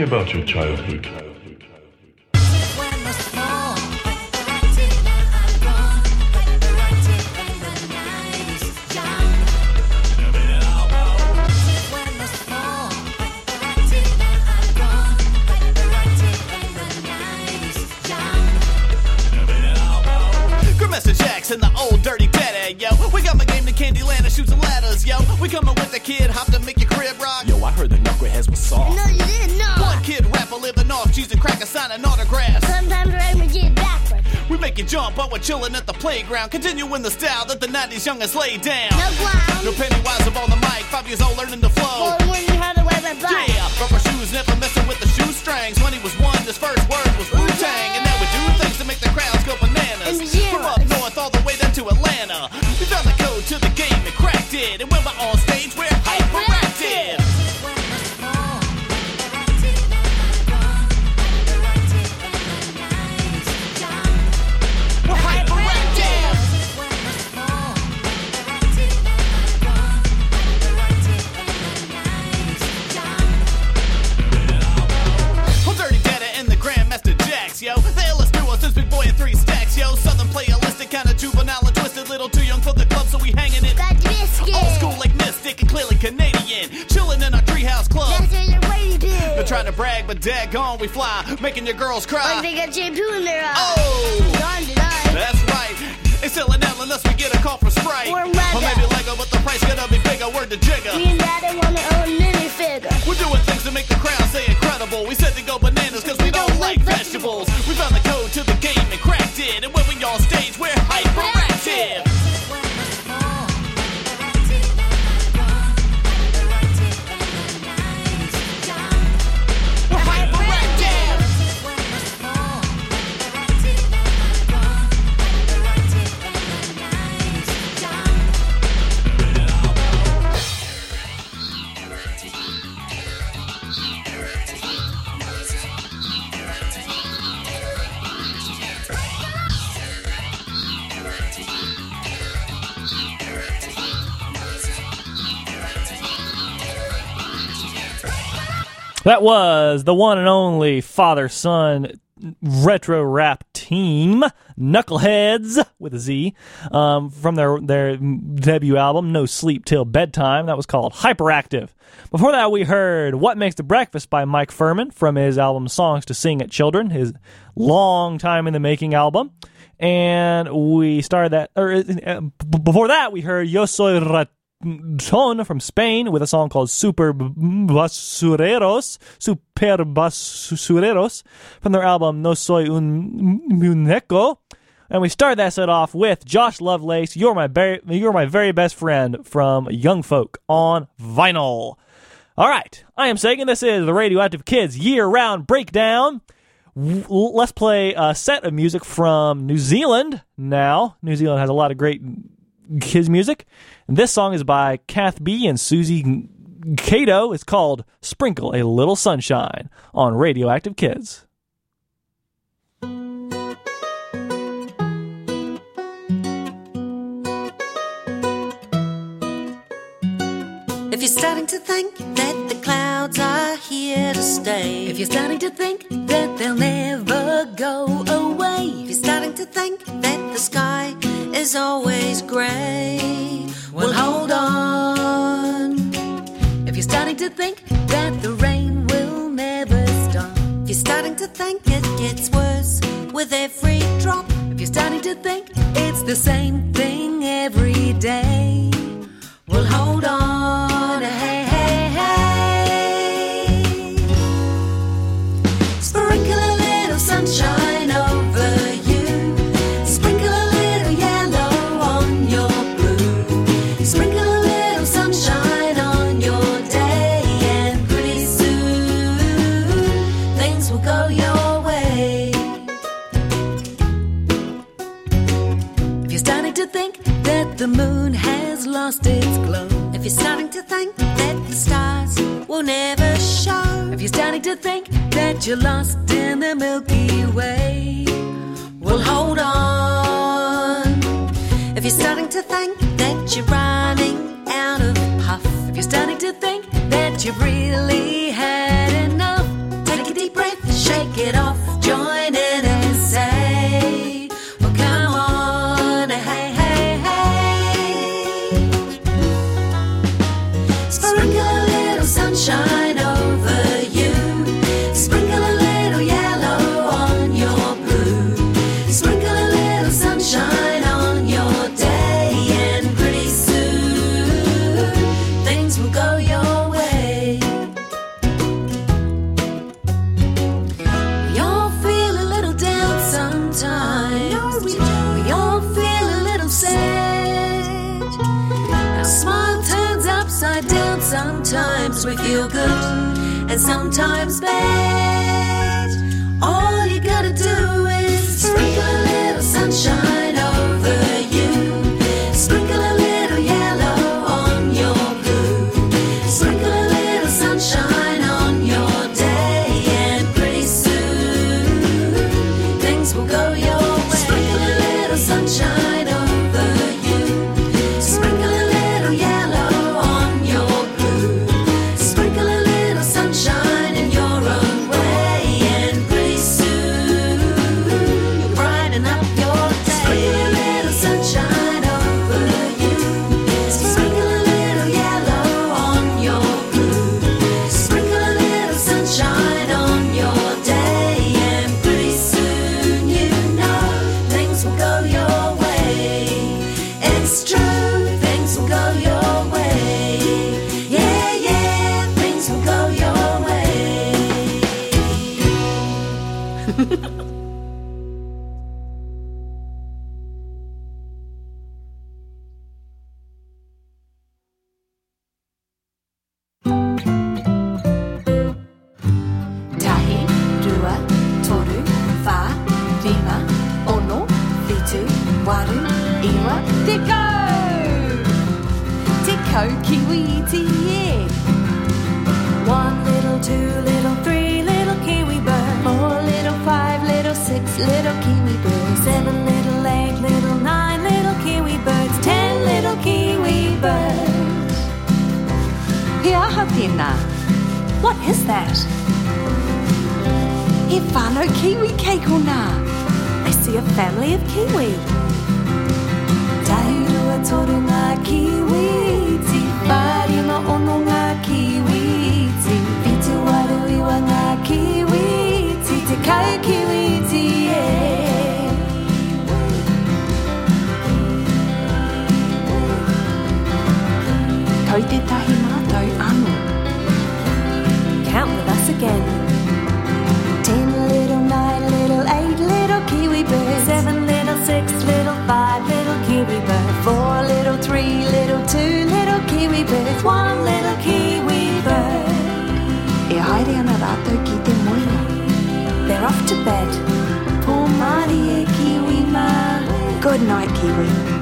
about your childhood? young as damn. down. We fly, making your girls cry. Like they got shampoo in their eyes. Oh! That's right. It's selling out unless we get a call for Sprite. Or Or maybe Lego, but the price gonna be bigger. Word to Jigger. Me and Daddy wanna own minifigure. We're doing things to make the crowd say incredible. We said That was the one and only father son retro rap team, Knuckleheadz with a Z, um, from their their debut album No Sleep Till Bedtime. That was called Hyperactive. Before that, we heard What Makes the Breakfast by Mike Phirman from his album Songs to Sing at Children, his long time in the making album. And we started that, or uh, b- before that, we heard Yo Soy Ratón from Spain with a song called Super Basureros, Super Basureros from their album No Soy Un Muñeco. And we start that set off with Josh Lovelace, You're My, very, you're my Very Best Friend from Young Folk on vinyl. All right, I am Sagan. This is the Radioactive Kids year round breakdown. Let's play a set of music from New Zealand now. New Zealand has a lot of great kids music. And this song is by Kath Bee and Suzy Cato. It's called Sprinkle a Little Sunshine on Radioactive Kids. If you're starting to think that the clouds are here to stay, if you're starting to think that they'll never go away, if you're starting to think that the sky is always grey, well, hold on. If you're starting to think that the rain will never stop, if you're starting to think it gets worse with every drop, if you're starting to think it's the same thing every day, well, hold think that the moon has lost its glow, if you're starting to think that the stars will never show, if you're starting to think that you're lost in the Milky Way, well, hold on. If you're starting to think that you're running out of puff, if you're starting to think that you've really had enough, take a deep breath, shake it off, sometimes better. is that? If I no kiwi cake or nah, I see a family of kiwi. Tairua toru ngā kiwi kiwiti, whārima ono ngā kiwi kiwiti, pitu aru iwa ngā kiwiti, te kiwi kiwiti e. Yeah. Kau te tahi again. Ten little nine, little eight, little kiwi birds. Seven little six, little five, little kiwi birds. Four little three, little two, little kiwi birds. One little kiwi bird. Ja häiriönä raatoikin te muilla. They're off to bed. Poor Marie Kiwi Ma. Good night, Kiwi.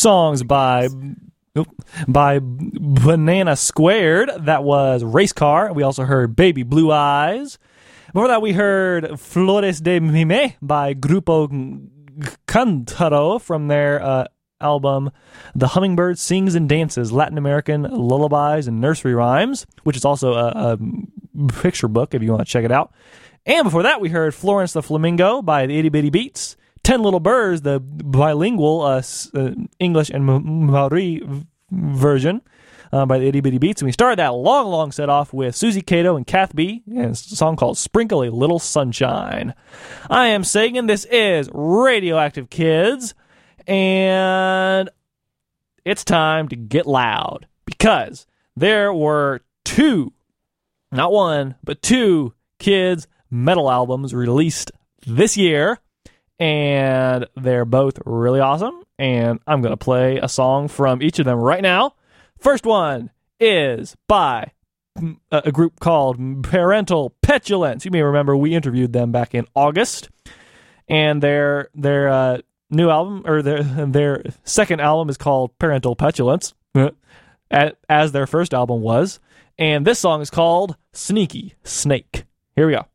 songs by by Banana Squared. That was Race Car. We also heard Baby Blue Eyes. Before that, we heard Flores de Mime by Grupo Cántaro from their uh, album The Hummingbird Sings and Dances Latin American Lullabies and Nursery Rhymes, which is also a, a picture book if you want to check it out. And before that, we heard Florence the Flamingo by the Itty Bitty Beats. Ten Little Birds, the bilingual uh, uh, English and Maori version uh, by the Itty Bitty Beats. And we started that long, long set off with Suzy Cato and Kath Bee. And it's a song called Sprinkle a Little Sunshine. I am Sagan. This is Radioactive Kids. And it's time to get loud because there were two, not one, but two kids' metal albums released this year and they're both really awesome. And I'm going to play a song from each of them right now. First one is by mm, a group called Parental Petulance. You may remember we interviewed them back in August, and their their uh, new album or their their second album is called Parental Petulance, uh, as their first album was. And this song is called Sneaky Snake. Here we go.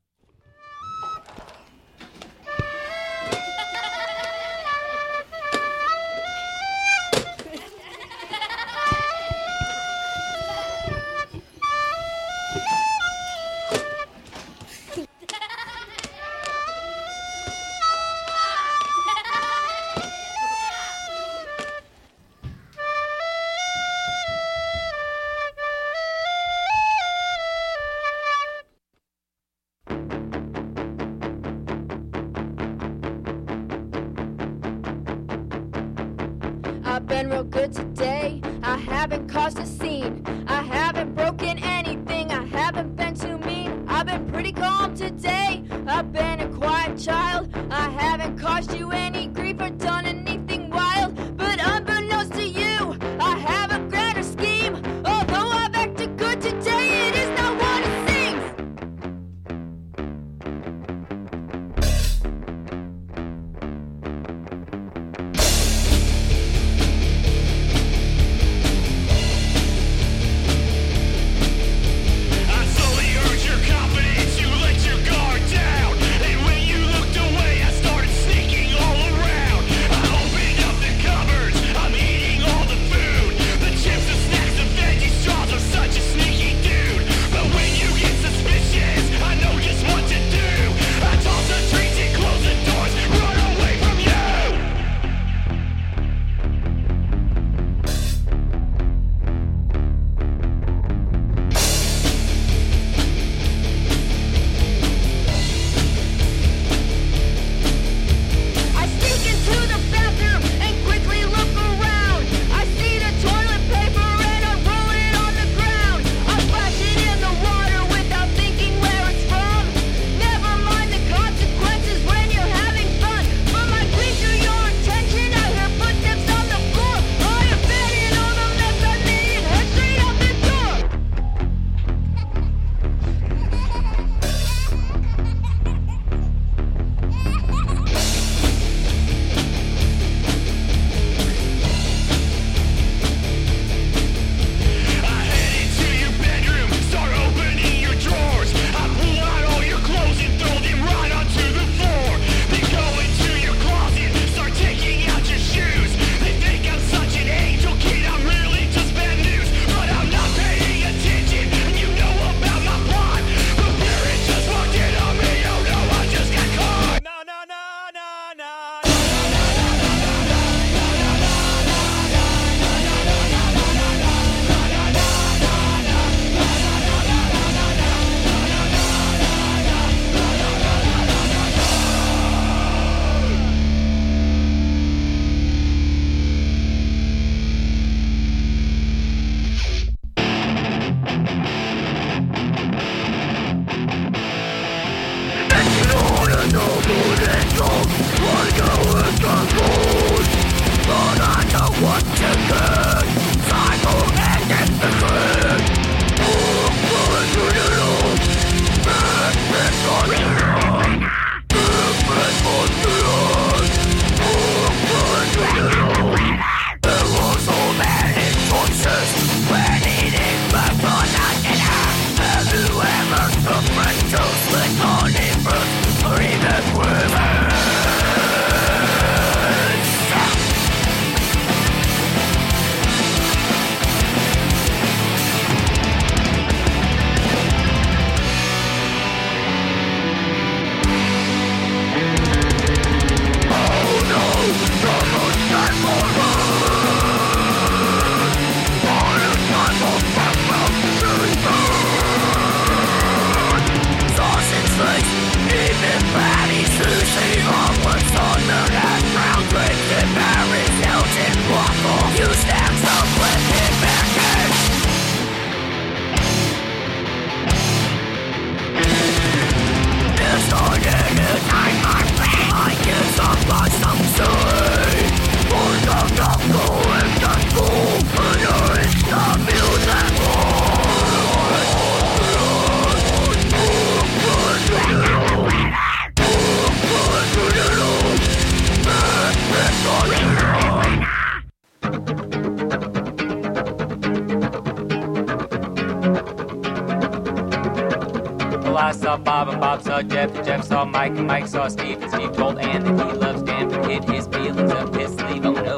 Mike, Mike saw Steve, and Steve told Ann that he loves Dan, but hid his feelings up his sleeve. Oh no.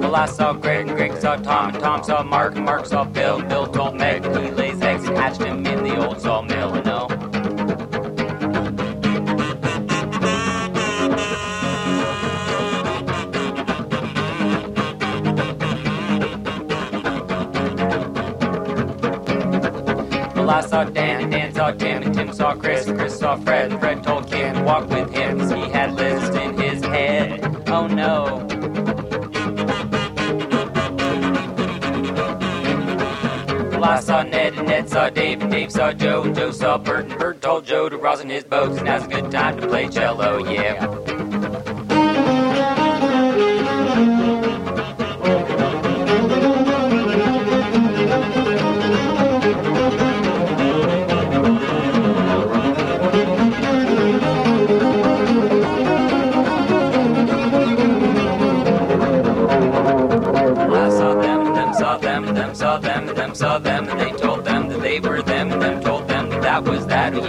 Well, I saw Greg, and Greg saw Tom, and Tom saw Mark, and Mark saw Bill, Bill Dave and Dave saw Joe and Joe saw Bert and Bert told Joe to rosin his boats and now's a good time to play cello, yeah.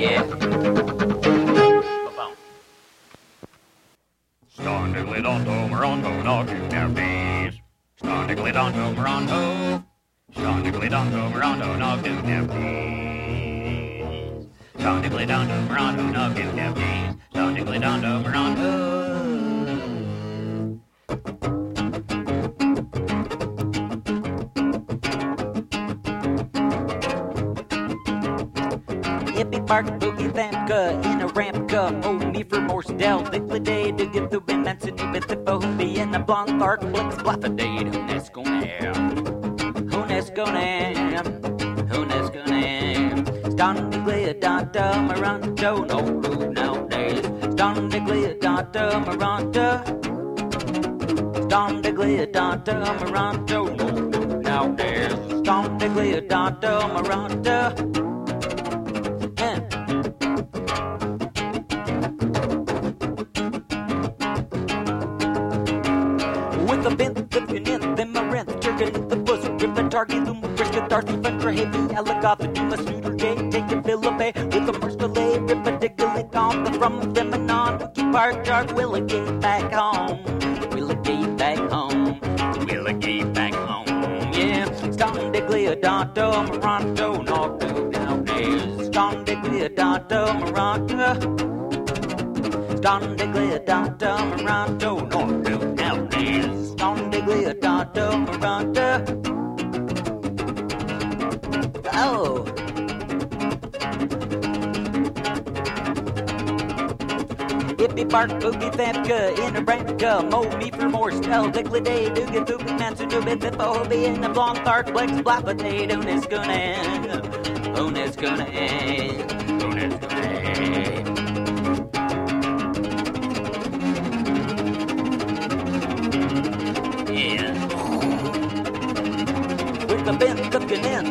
Yeah. Data maranta. Stan diglia data maranta. No rude nowadays. Don Diglia Danta Moronto, no do nowadays. Don Diglia Danta Moronto. Oh. Hippie bark boogie thamka in a branca. Mo me for more spell. Dickly day do get to be man to do bit the phobia in a blonde tart flex blapate. Oon is gonna end. Oh, Oon is gonna end.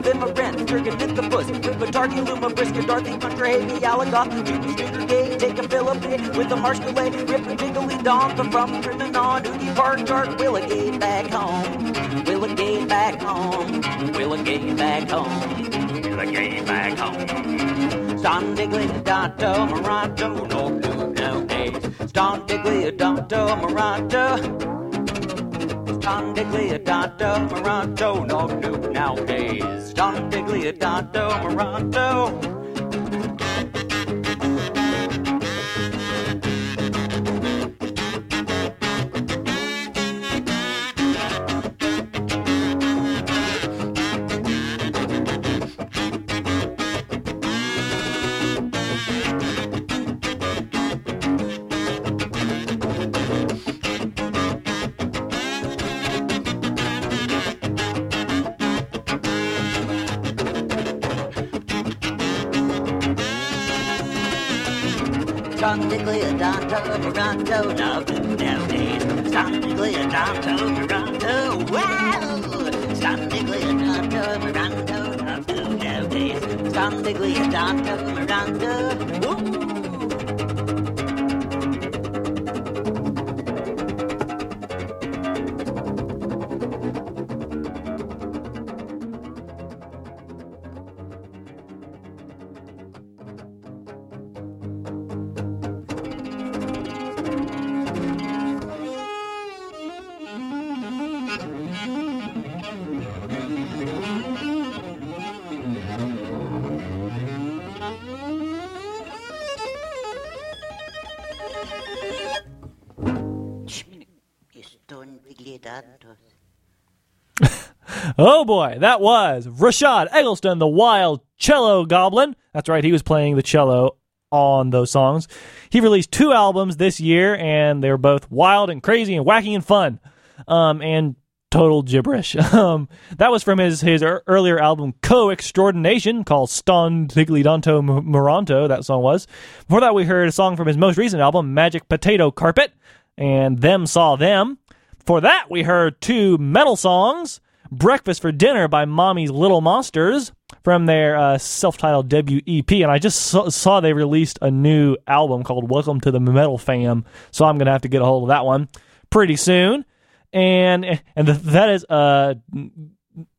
Canin, then my in the bush, with a target, luma, brisket, Dorothy, country, heavy, alligator, Judy, scooter, gay, take a it, with a marsh delay, rip a jiggly don, the from on, Duty Park, dark, will it get back home? Will it get back home? Will it get back home? Will it get back home? Ston Diggly, Dotto, Moronto, no blue nowadays. Ston Diggly, Dotto, Moronto. Don Digliadonto, Moronto, no new nowadays. Don Digliadonto, Moronto. Don Digliadonto, Moronto, boy, that was Rushad Eggleston, the wild cello goblin. That's right, he was playing the cello on those songs. He released two albums this year, and they were both wild and crazy and wacky and fun, um, and total gibberish. Um, that was from his his ear- earlier album Co Extraordination called Ston Tiglidanto Moranto. That song was. Before that, we heard a song from his most recent album, Magic Potato Carpet, and Them Saw Them. For that, we heard two metal songs. Breakfast for Dinner by Mommy's Little Monsterz from their uh, self titled debut EP. And I just saw, saw they released a new album called Welcome to the Metal Fam. So I'm going to have to get a hold of that one pretty soon. And and th- that is uh,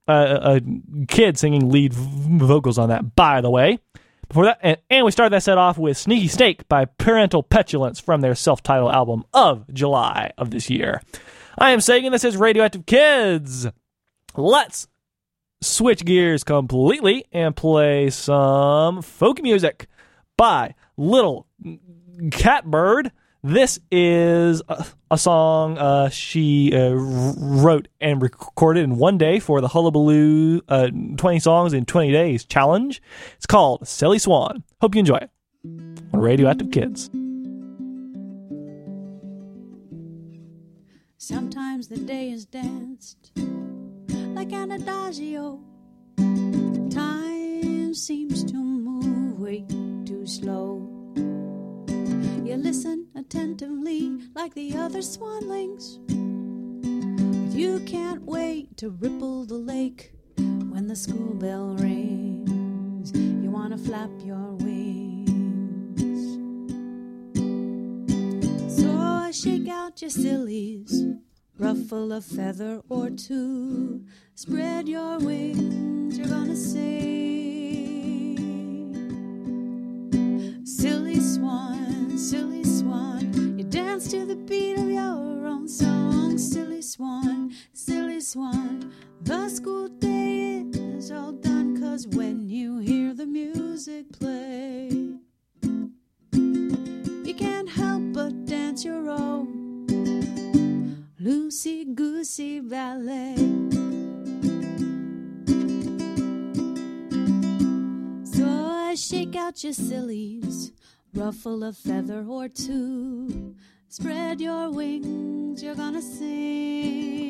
a, a kid singing lead vocals on that, by the way. Before that, and, and we started that set off with Sneaky Snake by Parental Petulance from their self titled album of July of this year. I am Sagan. This is Radioactive Kids. Let's switch gears completely and play some folk music by Little Catbird. This is a, a song uh, she uh, wrote and recorded in one day for the Hullabaloo uh, 20 Songs in 20 Days challenge. It's called Silly Swan. Hope you enjoy it on Radioactive Kids. Sometimes the day is danced like an adagio. Time seems to move way too slow. You listen attentively like the other swanlings. But you can't wait to ripple the lake when the school bell rings. You wanna flap your wings. So I shake out your sillies, ruffle a feather or two, spread your wings, you're gonna sing. Silly swan, silly swan, you dance to the beat of your own song. Silly swan, silly swan, the school day is all done, cause when you hear the music play, you can't help but dance your own loosey goosey ballet. So I shake out your sillies, ruffle a feather or two, spread your wings, you're gonna sing.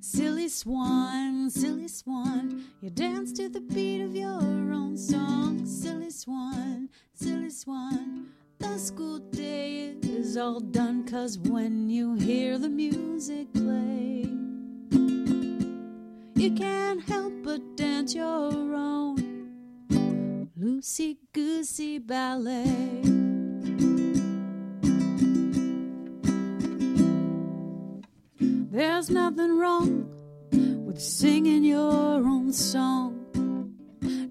Silly swan, silly swan, you dance to the beat of your own song. Silly swan, silly swan, the school day is all done, cause when you hear the music play, you can't help but dance your own loosey goosey ballet. There's nothing wrong with singing your own song.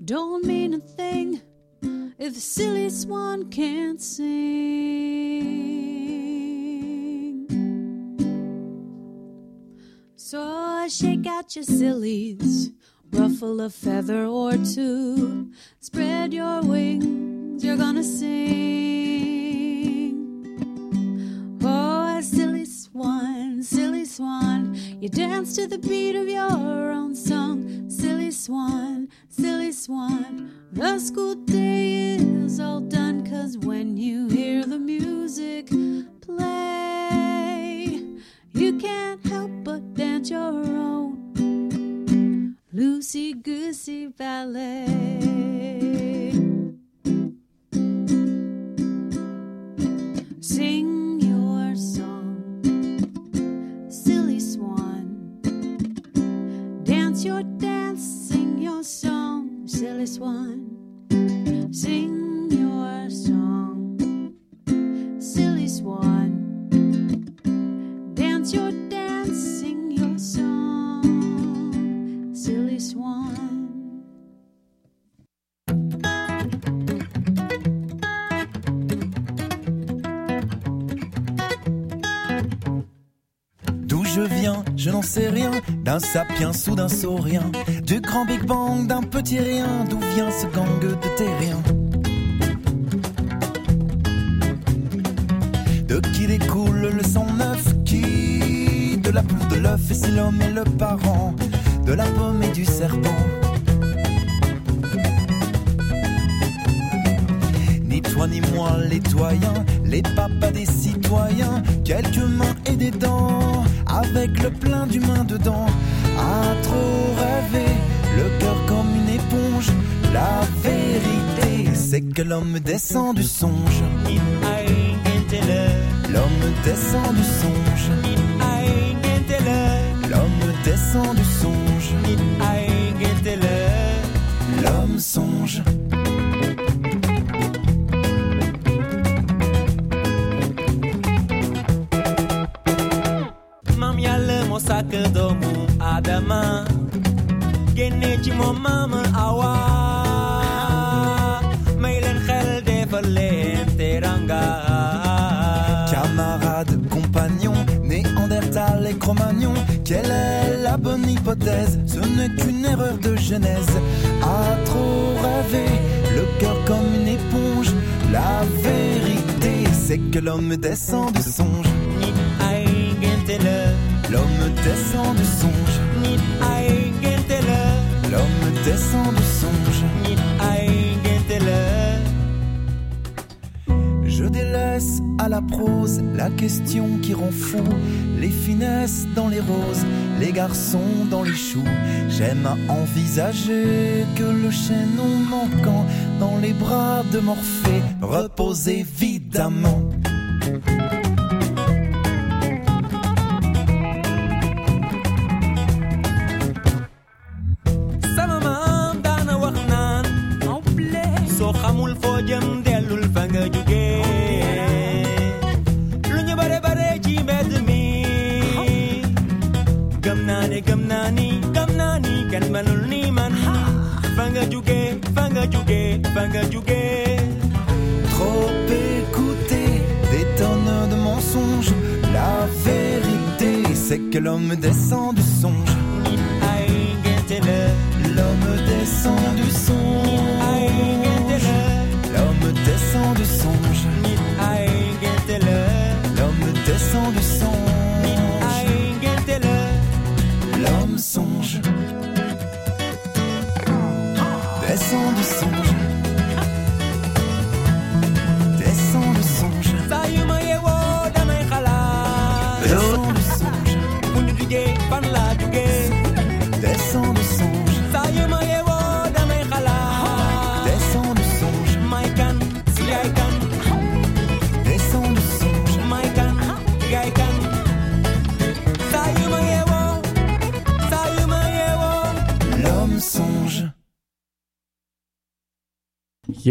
Don't mean a thing if the silly swan can't sing. So I shake out your sillies, ruffle a feather or two, spread your wings, you're gonna sing. Oh, silly swan, silly swan, you dance to the beat of your own song. Silly swan, silly swan, the school day is all done, cause when you hear the music play, you can't help but dance your own loosey goosey ballet. Sing your song, silly swan. Dance your dance song, silly swan. Sing your song, silly swan. Dance your dance, sing your song, silly swan. Je n'en sais rien, d'un sapiens ou d'un saurien, du grand Big Bang, d'un petit rien, d'où vient ce gang de terriens De qui découle le sang neuf, qui De la poule, de l'œuf, et l'homme et le parent, de la pomme et du serpent. toi ni moi les doyens, les papas des citoyens, quelques mains et des dents, avec le plein d'humains dedans. À trop rêver, le cœur comme une éponge, la vérité c'est que l'homme descend du songe. L'homme descend du songe. L'homme descend du songe. Adama génne ci moom maama Awa may leen xel defal leen teranga Camarades, compagnons, Néandertal et Cro-Magnon, quelle est la bonne hypothèse? Ce n'est qu'une erreur de genèse. À trop rêver, le cœur comme une éponge, la vérité c'est que l'homme descend du songe. L'homme descend du songe. À la prose la question qui rend fou. Les finesses dans les roses, les garçons dans les choux. J'aime envisager que le chaînon manquant dans les bras de Morphée repose évidemment.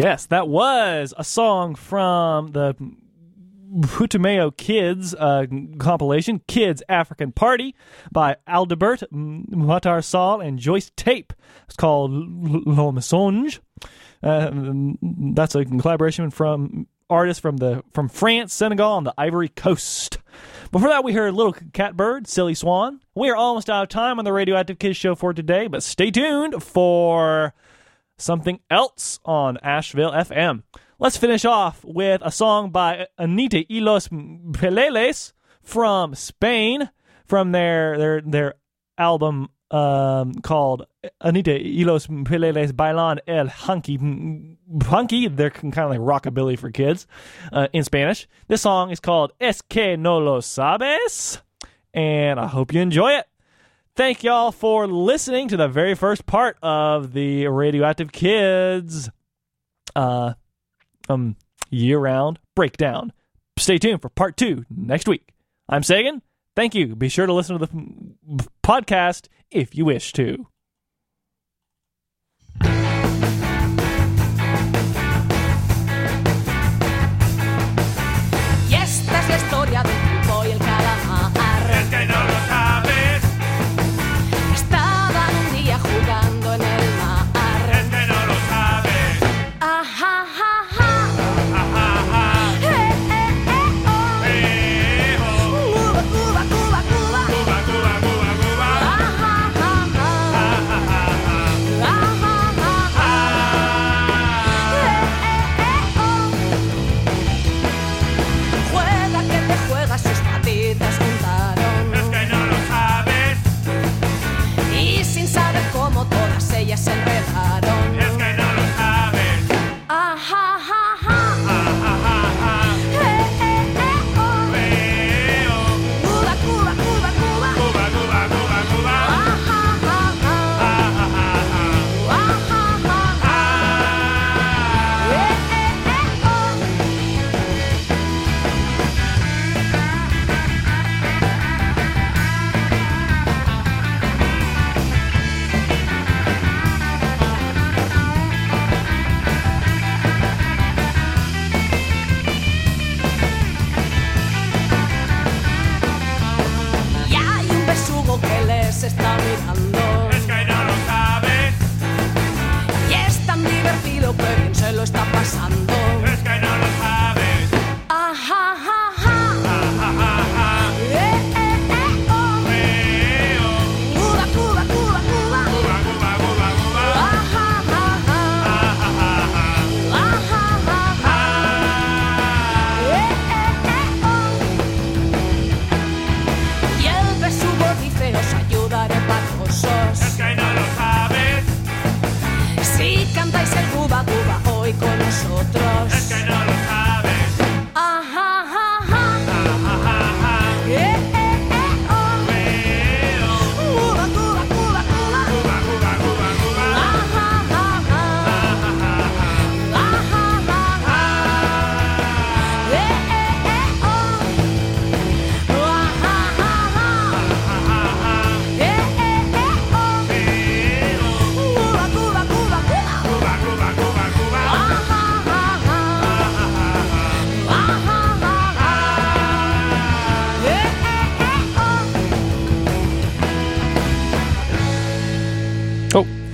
Yes, that was a song from the Putumayo Kids uh, compilation, Kids African Party, by Aldebert Matar Sal and Joyce Tape. It's called Le Mensonge. Uh, that's a collaboration from artists from the from France, Senegal, and the Ivory Coast. Before that, we heard Little Catbird, Silly Swan. We are almost out of time on the Radioactive Kids show for today, but stay tuned for something else on Asheville FM. Let's finish off with a song by Anita y los Peleles from Spain, from their their their album um, called Anita y los Peleles Bailan el Hunky Hunky. They're kind of like rockabilly for kids uh, in Spanish. This song is called Es que no lo sabes, and I hope you enjoy it. Thank y'all for listening to the very first part of the Radioactive Kids uh, um, year round breakdown. Stay tuned for part two next week. I'm Sagan. Thank you. Be sure to listen to the podcast if you wish to.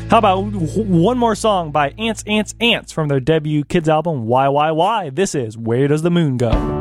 How about one more song by Ants, Ants, Ants from their debut kids album, Why, Why, Why? This is Where Does the Moon Go?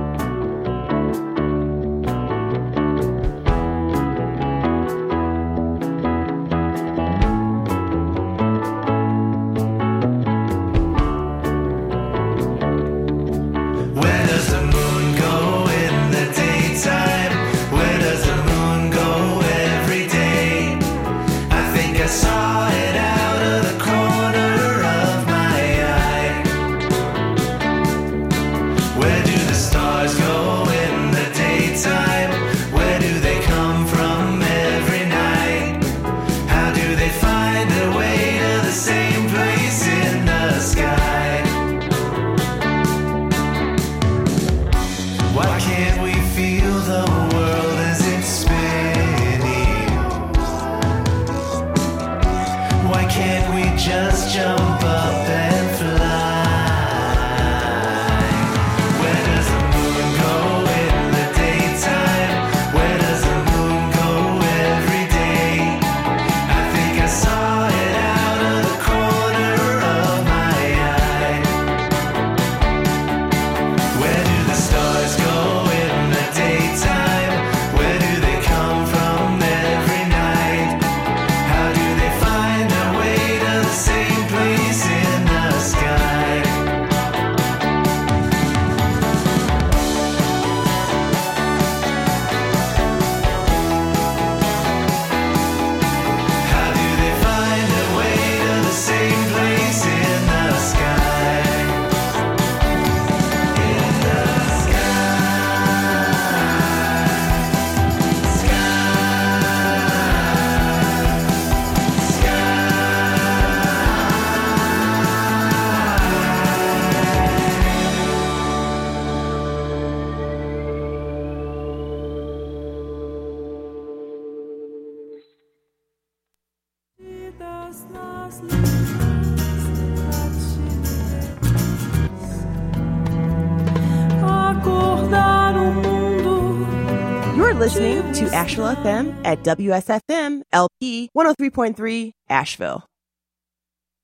FM at WSFM LP 103.3 Asheville.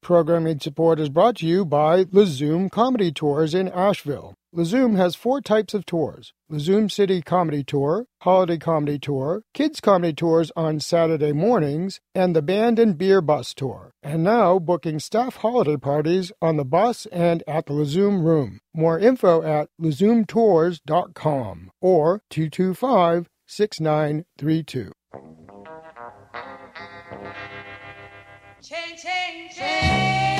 Programming support is brought to you by Lazoom Comedy Tours in Asheville. Lazoom has four types of tours Lazoom City Comedy Tour, Holiday Comedy Tour, Kids Comedy Tours on Saturday mornings, and the Band and Beer Bus Tour. And now booking staff holiday parties on the bus and at the Lazoom Room. More info at lazoomtours.com or 225 6932. Change, change, change.